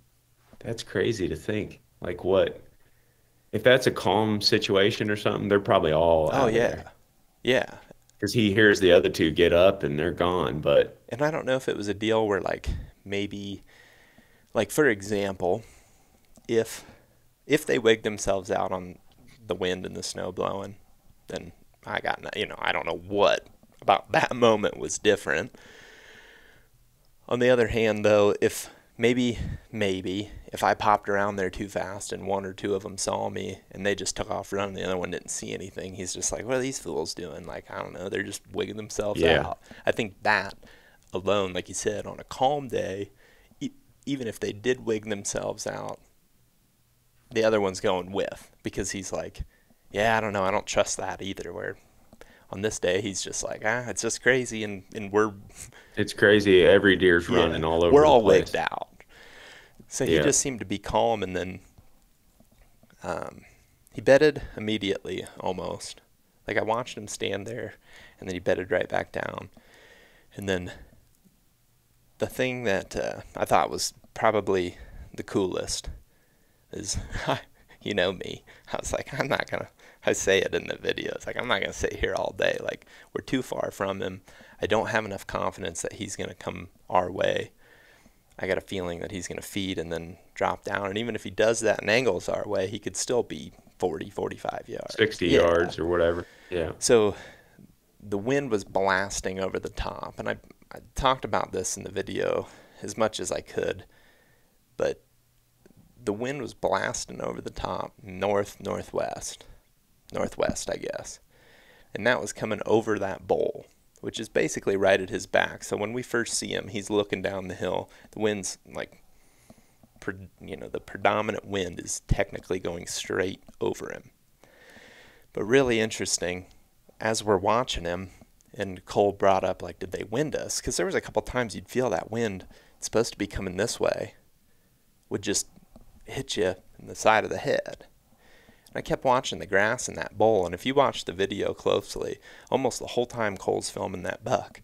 that's crazy to think. Like what? If that's a calm situation or something, they're probably all. Oh yeah, there. yeah. because he hears the other two get up and they're gone. But And I don't know if it was a deal where like maybe, like for example, if if they wigged themselves out on the wind and the snow blowing, then I got no- you know I don't know what about that moment was different. On the other hand, though, if maybe maybe if I popped around there too fast and one or two of them saw me and they just took off running, the other one didn't see anything. He's just like, "What are these fools doing?" Like I don't know, they're just wigging themselves Yeah. out. I think that alone, like you said, on a calm day, e- even if they did wig themselves out, the other one's going with because he's like, "Yeah, I don't know, I don't trust that either." Where on this day, he's just like, "Ah, it's just crazy," and and we're it's crazy. Every deer's yeah, running all over. We're all place. wigged out. So he Yeah. just seemed to be calm, and then um, he bedded immediately, almost. Like I watched him stand there, and then he bedded right back down. And then the thing that uh, I thought was probably the coolest is, you know me. I was like, I'm not gonna. I say it in the video. It's like I'm not gonna sit here all day. Like we're too far from him. I don't have enough confidence that he's gonna come our way. I got a feeling that he's going to feed and then drop down. And even if he does that and angles our way, he could still be 40, 45 yards. sixty Yeah. yards or whatever. Yeah. So the wind was blasting over the top. And I, I talked about this in the video as much as I could. But the wind was blasting over the top, north, northwest. Northwest, I guess. And that was coming over that bowl, which is basically right at his back. So when we first see him, he's looking down the hill. The wind's like, you know, the predominant wind is technically going straight over him. But really interesting, as we're watching him, and Cole brought up like, did they wind us? Because there was a couple times you'd feel that wind. It's supposed to be coming this way, would just hit you in the side of the head. And I kept watching the grass in that bowl, and if you watch the video closely, almost the whole time Cole's filming that buck,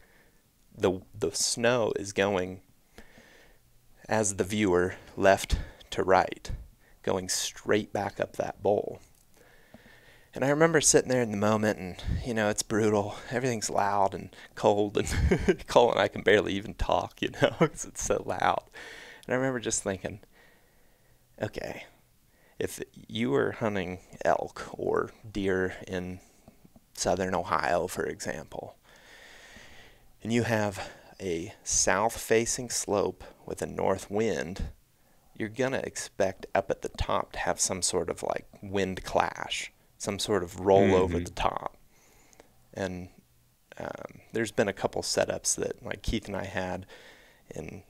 the the snow is going as the viewer left to right, going straight back up that bowl. And I remember sitting there in the moment, and you know it's brutal. Everything's loud and cold, and Cole and I can barely even talk, you know, because it's so loud. And I remember just thinking, okay, if you were hunting elk or deer in southern Ohio, for example, and you have a south facing slope with a north wind, you're going to expect up at the top to have some sort of like wind clash, some sort of roll over Mhm. the top. And um, there's been a couple setups that like Keith and I had in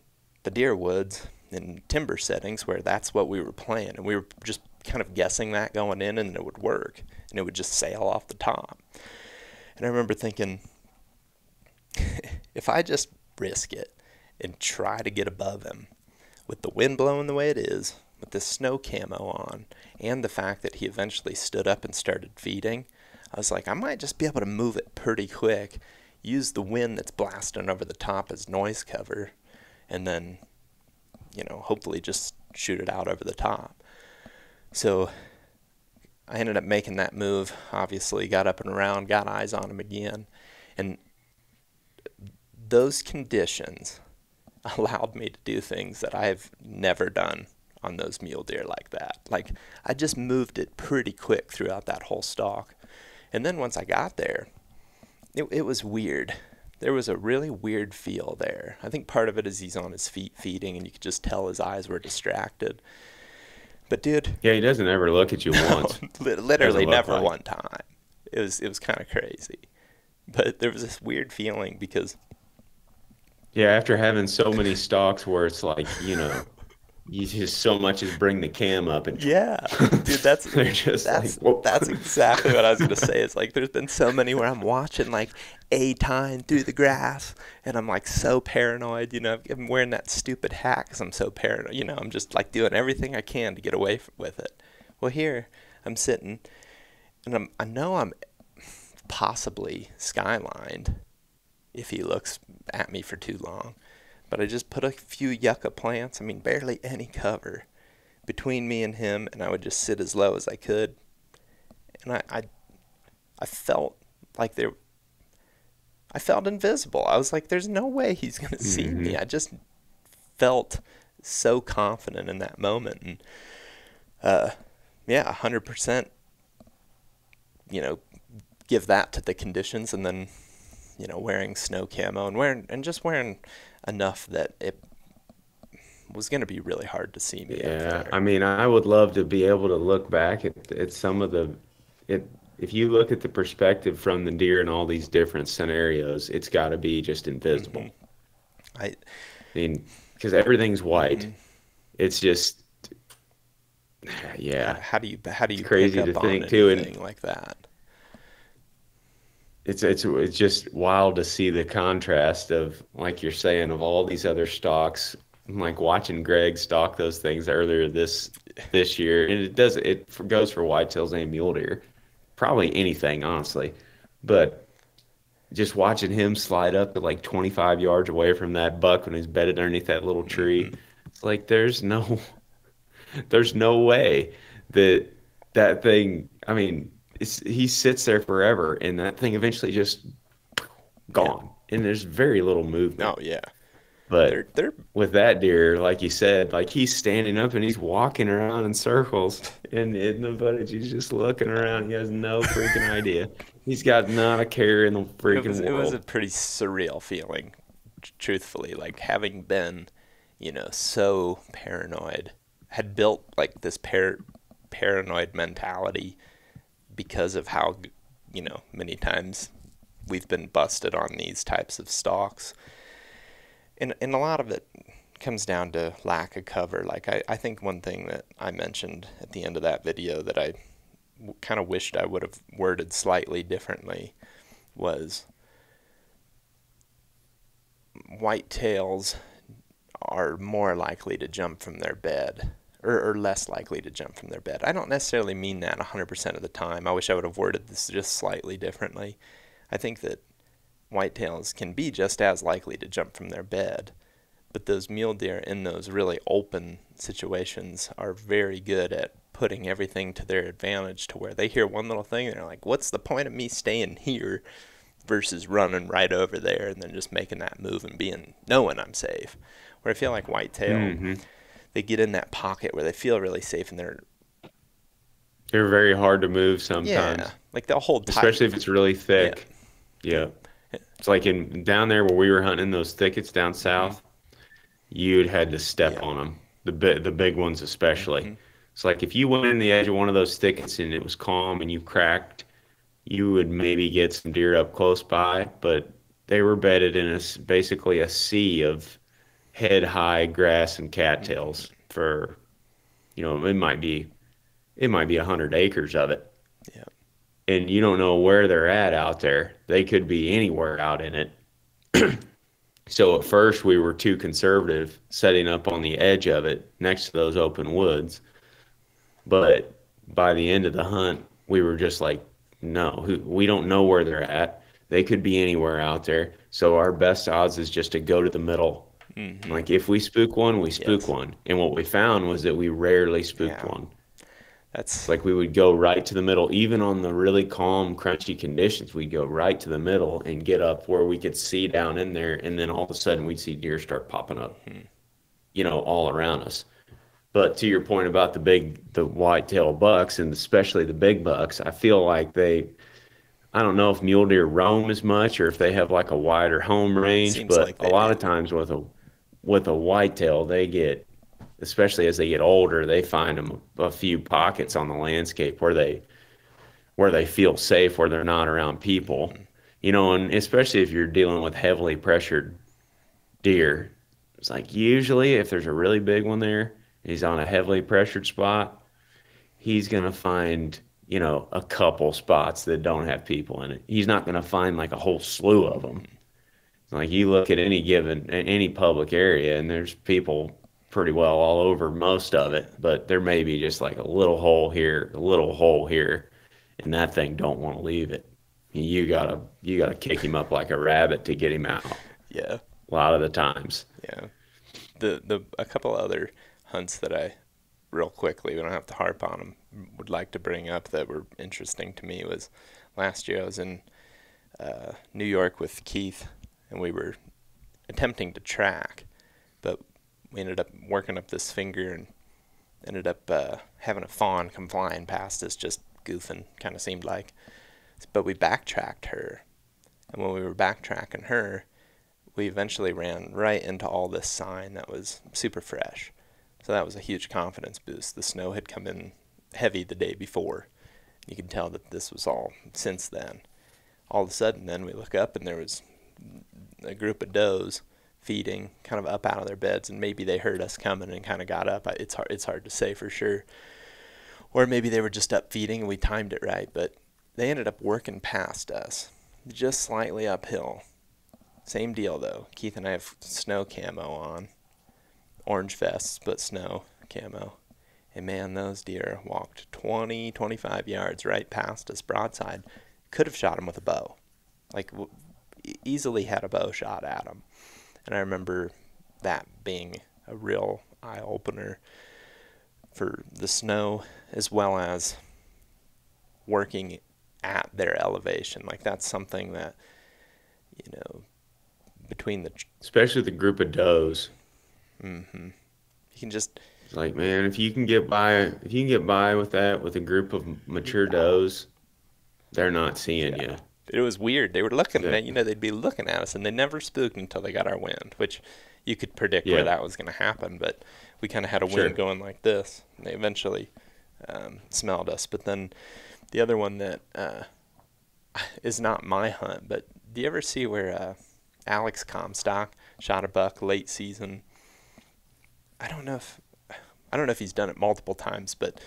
the deer woods in timber settings where that's what we were playing and we were just kind of guessing that going in and it would work and it would just sail off the top. And I remember thinking if I just risk it and try to get above him with the wind blowing the way it is, with the snow camo on, and the fact that he eventually stood up and started feeding, I was like, I might just be able to move it pretty quick, use the wind that's blasting over the top as noise cover, and then, you know, hopefully just shoot it out over the top. So I ended up making that move. Obviously, got up and around, got eyes on him again, and those conditions allowed me to do things that I've never done on those mule deer like that. Like I just moved it pretty quick throughout that whole stalk. And then once I got there, it, it was weird. There was a really weird feel there. I think part of it is he's on his feet feeding and you could just tell his eyes were distracted. But dude, Yeah, he doesn't ever look at you once. li- literally never like- one time. It was it was kind of crazy. But there was this weird feeling because Yeah, after having so many stalks where it's like, you know, you just so much as bring the cam up and Yeah, dude, that's They're just that's like, that's exactly what I was gonna say. It's like there's been so many where I'm watching like a time through the grass, and I'm like so paranoid. You know, I'm wearing that stupid hat because I'm so paranoid. You know, I'm just like doing everything I can to get away with it. Well, here I'm sitting, and I'm I know I'm possibly skylined if he looks at me for too long. But I just put a few yucca plants, I mean, barely any cover, between me and him, and I would just sit as low as I could. And I, I, I felt like there, I felt invisible. I was like, there's no way he's going to see me. I just felt so confident in that moment. And, uh, yeah, 100%, you know, give that to the conditions and then you know, wearing snow camo and wearing and just wearing enough that it was going to be really hard to see me. Yeah. I mean, I would love to be able to look back at, at some of the, it, if you look at the perspective from the deer in all these different scenarios, it's got to be just invisible. Mm-hmm. I I mean, because everything's white. It's just, yeah, how do you how do you crazy pick to on think, too, and- like that? It's it's it's just wild to see the contrast of, like you're saying, of all these other stocks. Like watching Greg stalk those things earlier this this year, and it does it for, goes for whitetails and mule deer, probably anything honestly, but just watching him slide up to like 25 yards away from that buck when he's bedded underneath that little tree, mm-hmm. it's like there's no there's no way that that thing. I mean, he sits there forever, and that thing eventually just gone, and there's very little movement. Oh yeah, but they're they're with that deer, like you said, like he's standing up and he's walking around in circles, and in the footage, he's just looking around. He has no freaking idea. He's got not a care in the it freaking world. it was a pretty surreal feeling, truthfully. Like having been, you know, so paranoid, had built like this par- paranoid mentality because of how, you know, many times we've been busted on these types of stocks. And, and a lot of it comes down to lack of cover. Like, I, I think one thing that I mentioned at the end of that video that I w- kind of wished I would have worded slightly differently was white tails are more likely to jump from their bed or, or less likely to jump from their bed. I don't necessarily mean that 100% of the time. I wish I would have worded this just slightly differently. I think that whitetails can be just as likely to jump from their bed, but those mule deer in those really open situations are very good at putting everything to their advantage to where they hear one little thing and they're like, what's the point of me staying here versus running right over there and then just making that move and being knowing I'm safe. Where I feel like whitetail, Mhm. They get in that pocket where they feel really safe and they're They're very hard to move sometimes, yeah, like they'll hold tight. especially if it's really thick. Yeah. It's like in down there where we were hunting those thickets down south, you'd had to step Yeah. on them. The big the big ones especially. Mhm. It's like if you went in the edge of one of those thickets and it was calm and you cracked, you would maybe get some deer up close by, but they were bedded in a basically a sea of head high grass and cattails for, you know, it might be, it might be a hundred acres of it Yeah. and you don't know where they're at out there. They could be anywhere out in it. so at first we were too conservative setting up on the edge of it next to those open woods. But by the end of the hunt, we were just like, no, we don't know where they're at. They could be anywhere out there. So our best odds is just to go to the middle. Mhm. Like if we spook one, we spook Yes. one. And what we found was that we rarely spooked Yeah. one. That's Like we would go right to the middle, even on the really calm, crunchy conditions. We'd go right to the middle and get up where we could see down in there, and then all of a sudden we'd see deer start popping up, you know, all around us. But to your point about the big, the whitetail bucks, and especially the big bucks, I feel like they, I don't know if mule deer roam as much or if they have like a wider home range, Seems but like a lot do. of times with a, with a whitetail, they get, especially as they get older, they find them a few pockets on the landscape where they, where they feel safe, where they're not around people, you know, and especially if you're dealing with heavily pressured deer, it's like usually if there's a really big one there, he's on a heavily pressured spot, he's gonna find, you know, a couple spots that don't have people in it. He's not gonna find like a whole slew of them. Like you look at any given any public area and there's people pretty well all over most of it, but there may be just like a little hole here, a little hole here, and that thing don't want to leave it. You gotta you gotta kick him up like a rabbit to get him out. Yeah. A lot of the times. Yeah. The the a couple other hunts that I real quickly, we don't have to harp on them, would like to bring up that were interesting to me was last year I was in uh, New York with Keith and we were attempting to track, but we ended up working up this finger and ended up uh, having a fawn come flying past us, just goofing, kind of seemed like. But we backtracked her. And when we were backtracking her, we eventually ran right into all this sign that was super fresh. So that was a huge confidence boost. The snow had come in heavy the day before. You could tell that this was all since then. All of a sudden, then we look up and there was a group of does feeding, kind of up out of their beds, and maybe they heard us coming and kind of got up. It's hard. It's hard to say for sure. Or maybe they were just up feeding and we timed it right, but they ended up working past us, just slightly uphill. Same deal though. Keith and I have snow camo on, orange vests, but snow camo. And man, those deer walked 20, 25 yards right past us broadside. Could have shot him with a bow. Like, easily had a bow shot at him. And I remember that being a real eye opener for the snow as well as working at their elevation. Like, that's something that, you know, between the. Especially the group of does. Mm-hmm. You can just. It's like, man, if you can get by if you can get by with that with a group of mature does, they're not seeing you. It was weird. They were looking Yeah. at you know they'd be looking at us, and they never spooked until they got our wind, which you could predict Yeah. where that was going to happen. But we kind of had a Sure. wind going like this, and they eventually um, smelled us. But then the other one that uh, is not my hunt, but do you ever see where uh, Alex Comstock shot a buck late season? I don't know if I don't know if he's done it multiple times, but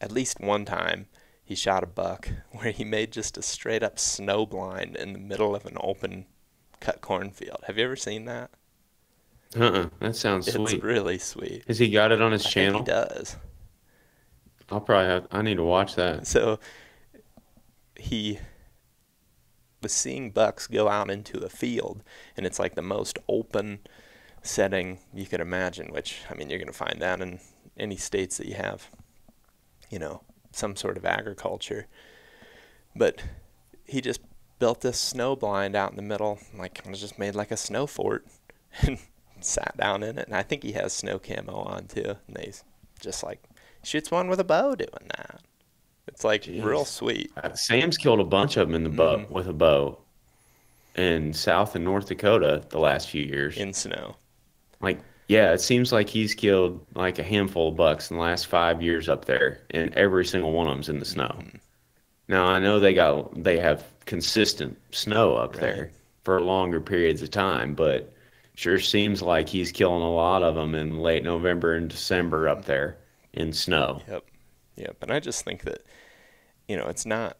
at least one time he shot a buck where he made just a straight up snow blind in the middle of an open cut cornfield. Have you ever seen that? Uh-uh. That sounds It's sweet. It's really sweet. Has he got it on his I think channel? he does. I'll probably have I need to watch that. So he was seeing bucks go out into a field, and it's like the most open setting you could imagine. Which I mean, you're going to find that in any states that you have, you know, some sort of agriculture. But he just built this snow blind out in the middle, like it was just made like a snow fort, and sat down in it. And I think he has snow camo on too. And they just like shoots one with a bow doing that. It's like real sweet. Uh, Sam's killed a bunch of them in the bow Mhm. with a bow in South and North Dakota the last few years. in snow. Like, yeah, it seems like he's killed like a handful of bucks in the last five years up there, and every single one of them's in the snow. Now I know they got they have consistent snow up Right. there for longer periods of time, but sure seems like he's killing a lot of them in late November and December up there in snow. Yep. Yep. And I just think that, you know, it's not,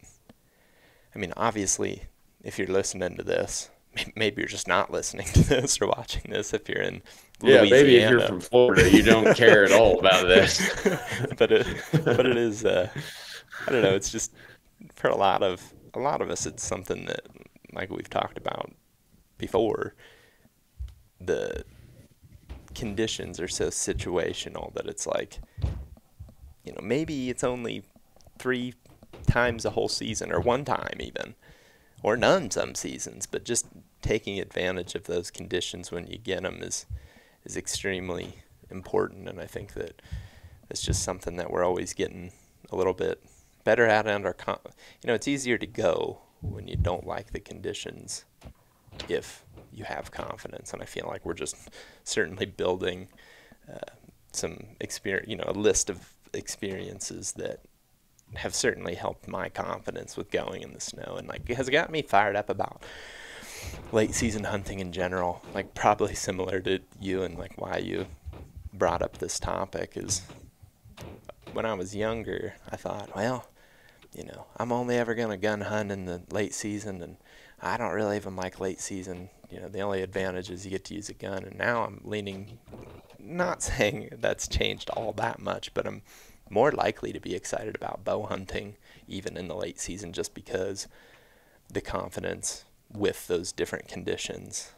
I mean, obviously, if you're listening to this, maybe you're just not listening to this or watching this if you're in Yeah, Louisiana. maybe if you're from Florida, you don't care at all about this. but it, but it is, uh, I don't know, it's just, for a lot of, a lot of us, it's something that, like we've talked about before, the conditions are so situational that it's like, you know, maybe it's only three times a whole season or one time even, or none some seasons, but just taking advantage of those conditions when you get them is is extremely important, and I think that it's just something that we're always getting a little bit better at. And our, you know, it's easier to go when you don't like the conditions if you have confidence, and I feel like we're just certainly building uh, some experience, you know, a list of experiences that have certainly helped my confidence with going in the snow and like has got me fired up about late season hunting in general. Like probably similar to you and like why you brought up this topic is when I was younger I thought well you know I'm only ever going to gun hunt in the late season and I don't really even like late season. You know the only advantage is you get to use a gun. And now I'm leaning not saying that's changed all that much but I'm more likely to be excited about bow hunting even in the late season just because the confidence with those different conditions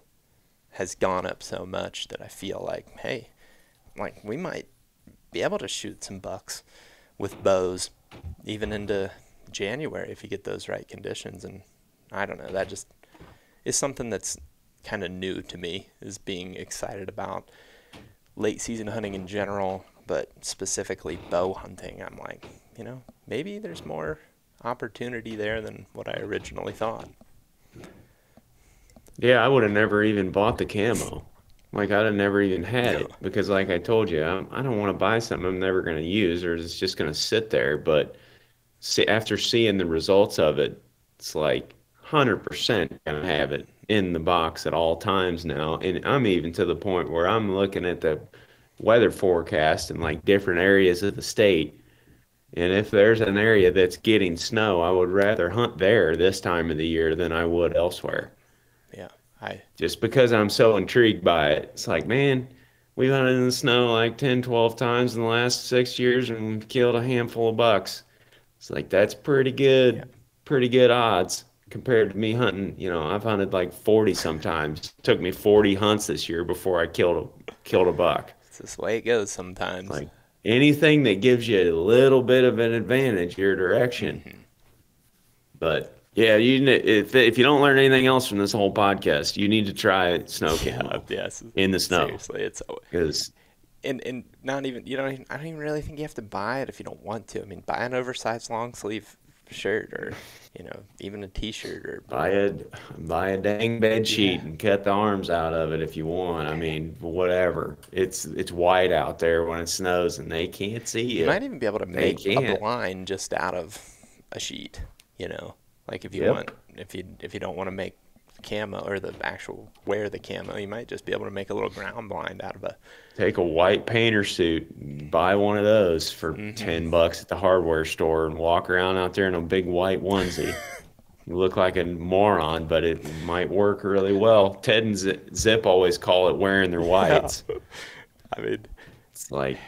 has gone up so much that I feel like, hey, like we might be able to shoot some bucks with bows even into January if you get those right conditions. And I don't know, that just is something that's kind of new to me is being excited about late season hunting in general but specifically bow hunting, I'm like, you know, maybe there's more opportunity there than what I originally thought. Yeah, I would have never even bought the camo. Like I'd have never even had it because, like I told you, I'm, I do not want to buy something I'm never going to use or it's just going to sit there. But see, after seeing the results of it, it's like 100% going to have it in the box at all times now. And I'm even to the point where I'm looking at the weather forecast in like different areas of the state. And if there's an area that's getting snow, I would rather hunt there this time of the year than I would elsewhere. Yeah, I just because I'm so intrigued by it. It's like, man, we've hunted in the snow like 10, 12 times in the last six years and killed a handful of bucks. It's like that's pretty good, yeah. pretty good odds compared to me hunting. You know, I've hunted like 40 sometimes. It took me 40 hunts this year before I killed a killed a buck. It's the way it goes sometimes. Like anything that gives you a little bit of an advantage your direction. Mm-hmm. But yeah, you if if you don't learn anything else from this whole podcast, you need to try snow camo. Yeah, yes, in the snow. Seriously, it's because and and not even you don't even, I don't even really think you have to buy it if you don't want to. I mean, buy an oversized long sleeve shirt or you know even a t-shirt or buy a buy a dang bed sheet yeah. and cut the arms out of it if you want. I mean whatever. It's it's white out there when it snows and they can't see you you might even be able to make a blind just out of a sheet you know? Like if you yep. want if you if you don't want to make camo or the actual wear the camo, you might just be able to make a little ground blind out of a. Take a white painter suit, buy one of those for mm-hmm. ten bucks at the hardware store, and walk around out there in a big white onesie. you look like a moron, but it might work really well. Ted and Zip always call it wearing their whites. Yeah. I mean, it's like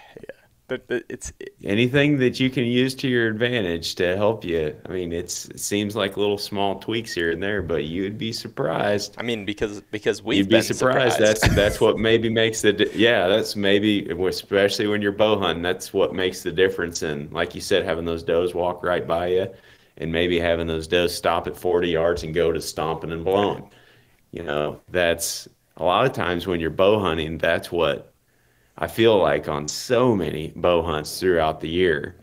but, but it's it, anything that you can use to your advantage to help you. I mean, it's it seems like little small tweaks here and there, but you'd be surprised. I mean, because because we've you'd be surprised. surprised. That's that's what maybe makes the yeah. That's maybe especially when you're bow hunting. That's what makes the difference. And like you said, having those does walk right by you, and maybe having those does stop at 40 yards and go to stomping and blowing. You know, that's a lot of times when you're bow hunting. That's what I feel like on so many bow hunts throughout the year,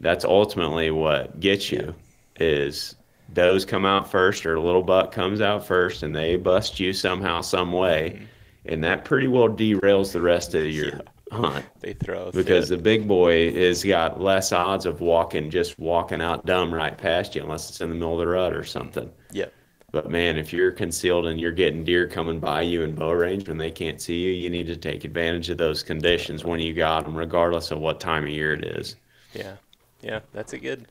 that's ultimately what gets you is does come out first or a little buck comes out first and they bust you somehow, some way. Mm-hmm. And that pretty well derails the rest of your yeah. hunt. They throw because the big boy has got less odds of walking just walking out dumb right past you unless it's in the middle of the rut or something. Yeah. But man, if you're concealed and you're getting deer coming by you in bow range when they can't see you, you need to take advantage of those conditions when you got them, regardless of what time of year it is. Yeah, yeah, that's a good.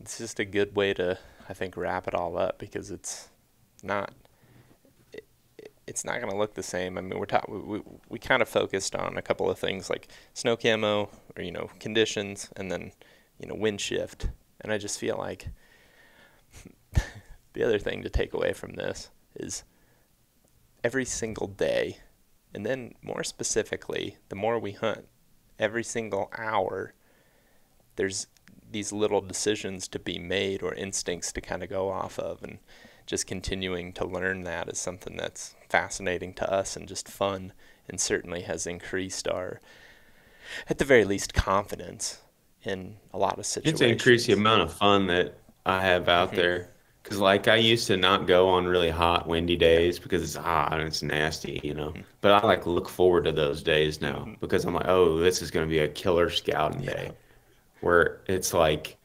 It's just a good way to, I think, wrap it all up because it's not. It, it's not going to look the same. I mean, we're we, we, we kind of focused on a couple of things like snow camo or you know conditions, and then you know wind shift, and I just feel like the other thing to take away from this is every single day, and then more specifically, the more we hunt, every single hour, there's these little decisions to be made or instincts to kind of go off of. And just continuing to learn that is something that's fascinating to us and just fun, and certainly has increased our, at the very least, confidence in a lot of situations. It's increased the amount of fun that I have out Mhm. there. Cause like I used to not go on really hot, windy days because it's hot and it's nasty, you know. But I like look forward to those days now Mhm. because I'm like, oh, this is gonna be a killer scouting Yeah. day, where it's like,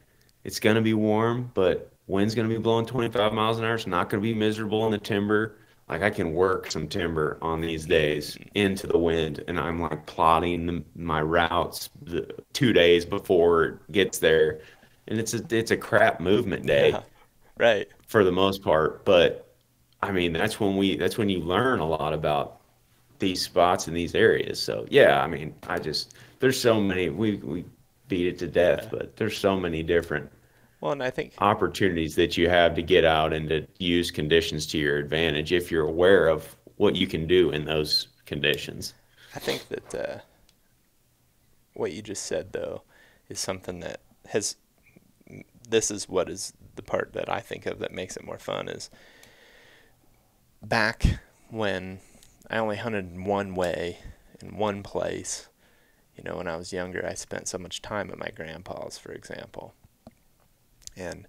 it's gonna be warm, but wind's gonna be blowing 25 miles an hour. It's not gonna be miserable in the timber. Like I can work some timber on these days into the wind, and I'm like plotting the, my routes the, two days before it gets there, and it's a it's a crap movement day Yeah. Right. for the most part. But I mean, that's when we that's when you learn a lot about these spots and these areas. So yeah, I mean, I just there's so many we we beat it to death, Yeah. but there's so many different Well, and I think opportunities that you have to get out and to use conditions to your advantage if you're aware of what you can do in those conditions. I think that uh, what you just said though is something that has. This is what is the part that I think of that makes it more fun is back when I only hunted one way in one place. You know, when I was younger, I spent so much time at my grandpa's, for example, and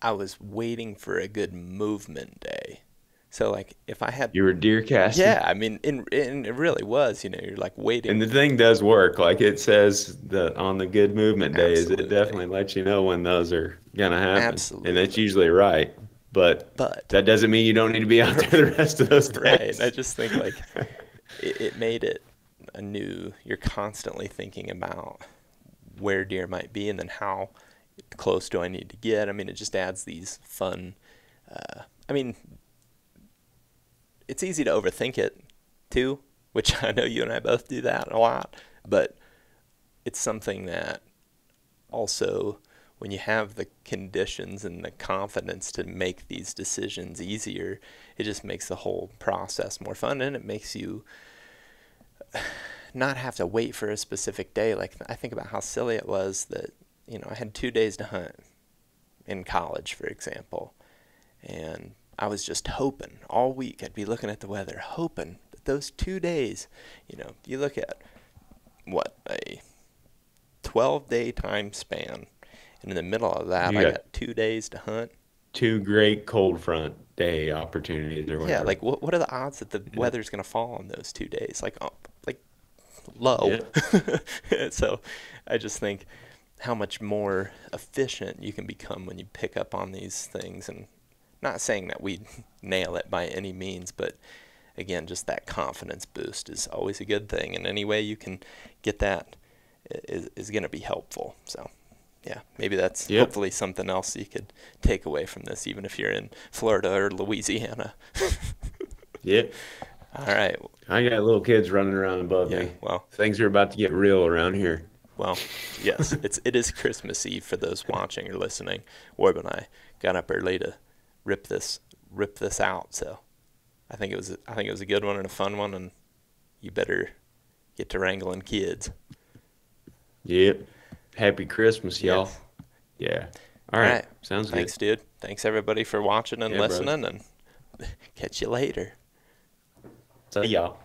I was waiting for a good movement day. So like if I had You were deer casting. yeah, I mean, in, in it really was. You know, you're like waiting. And the thing does work. Like it says the on the good movement days, it definitely lets you know when those are gonna happen. Absolutely. And that's usually right. But but that doesn't mean you don't need to be out there the rest of those days. right. I just think like it, it made it a new. You're constantly thinking about where deer might be, and then how close do I need to get. I mean, it just adds these fun. Uh, I mean, it's easy to overthink it too, which I know you and I both do that a lot. But it's something that also, when you have the conditions and the confidence to make these decisions easier, it just makes the whole process more fun and it makes you not have to wait for a specific day. Like, I think about how silly it was that, you know, I had two days to hunt in college, for example. And I was just hoping all week I'd be looking at the weather, hoping that those two days, you know, you look at what a 12 day time span, and in the middle of that, You I got- got two days to hunt. Two great cold front day opportunities or Yeah, like what what are the odds that the Yeah. weather's gonna fall on those two days? Like, oh, like low. so, I just think how much more efficient you can become when you pick up on these things, and not saying that we nail it by any means, but again, just that confidence boost is always a good thing, and any way you can get that is is gonna be helpful. So. Yeah, maybe that's Yep. hopefully something else you could take away from this, even if you're in Florida or Louisiana. Yep. All right. I got little kids running around above Yeah. me. Well, Things are about to get real around here. well, yes. It's it is Christmas Eve for those watching or listening. Warb and I got up early to rip this rip this out. So I think it was I think it was a good one and a fun one, and you better get to wrangling kids. Yep. Happy Christmas, y'all. Yes. Yeah. All All right. Sounds Thanks, dude. Thanks everybody for watching and Yeah, brother. listening, and catch you later. See y'all.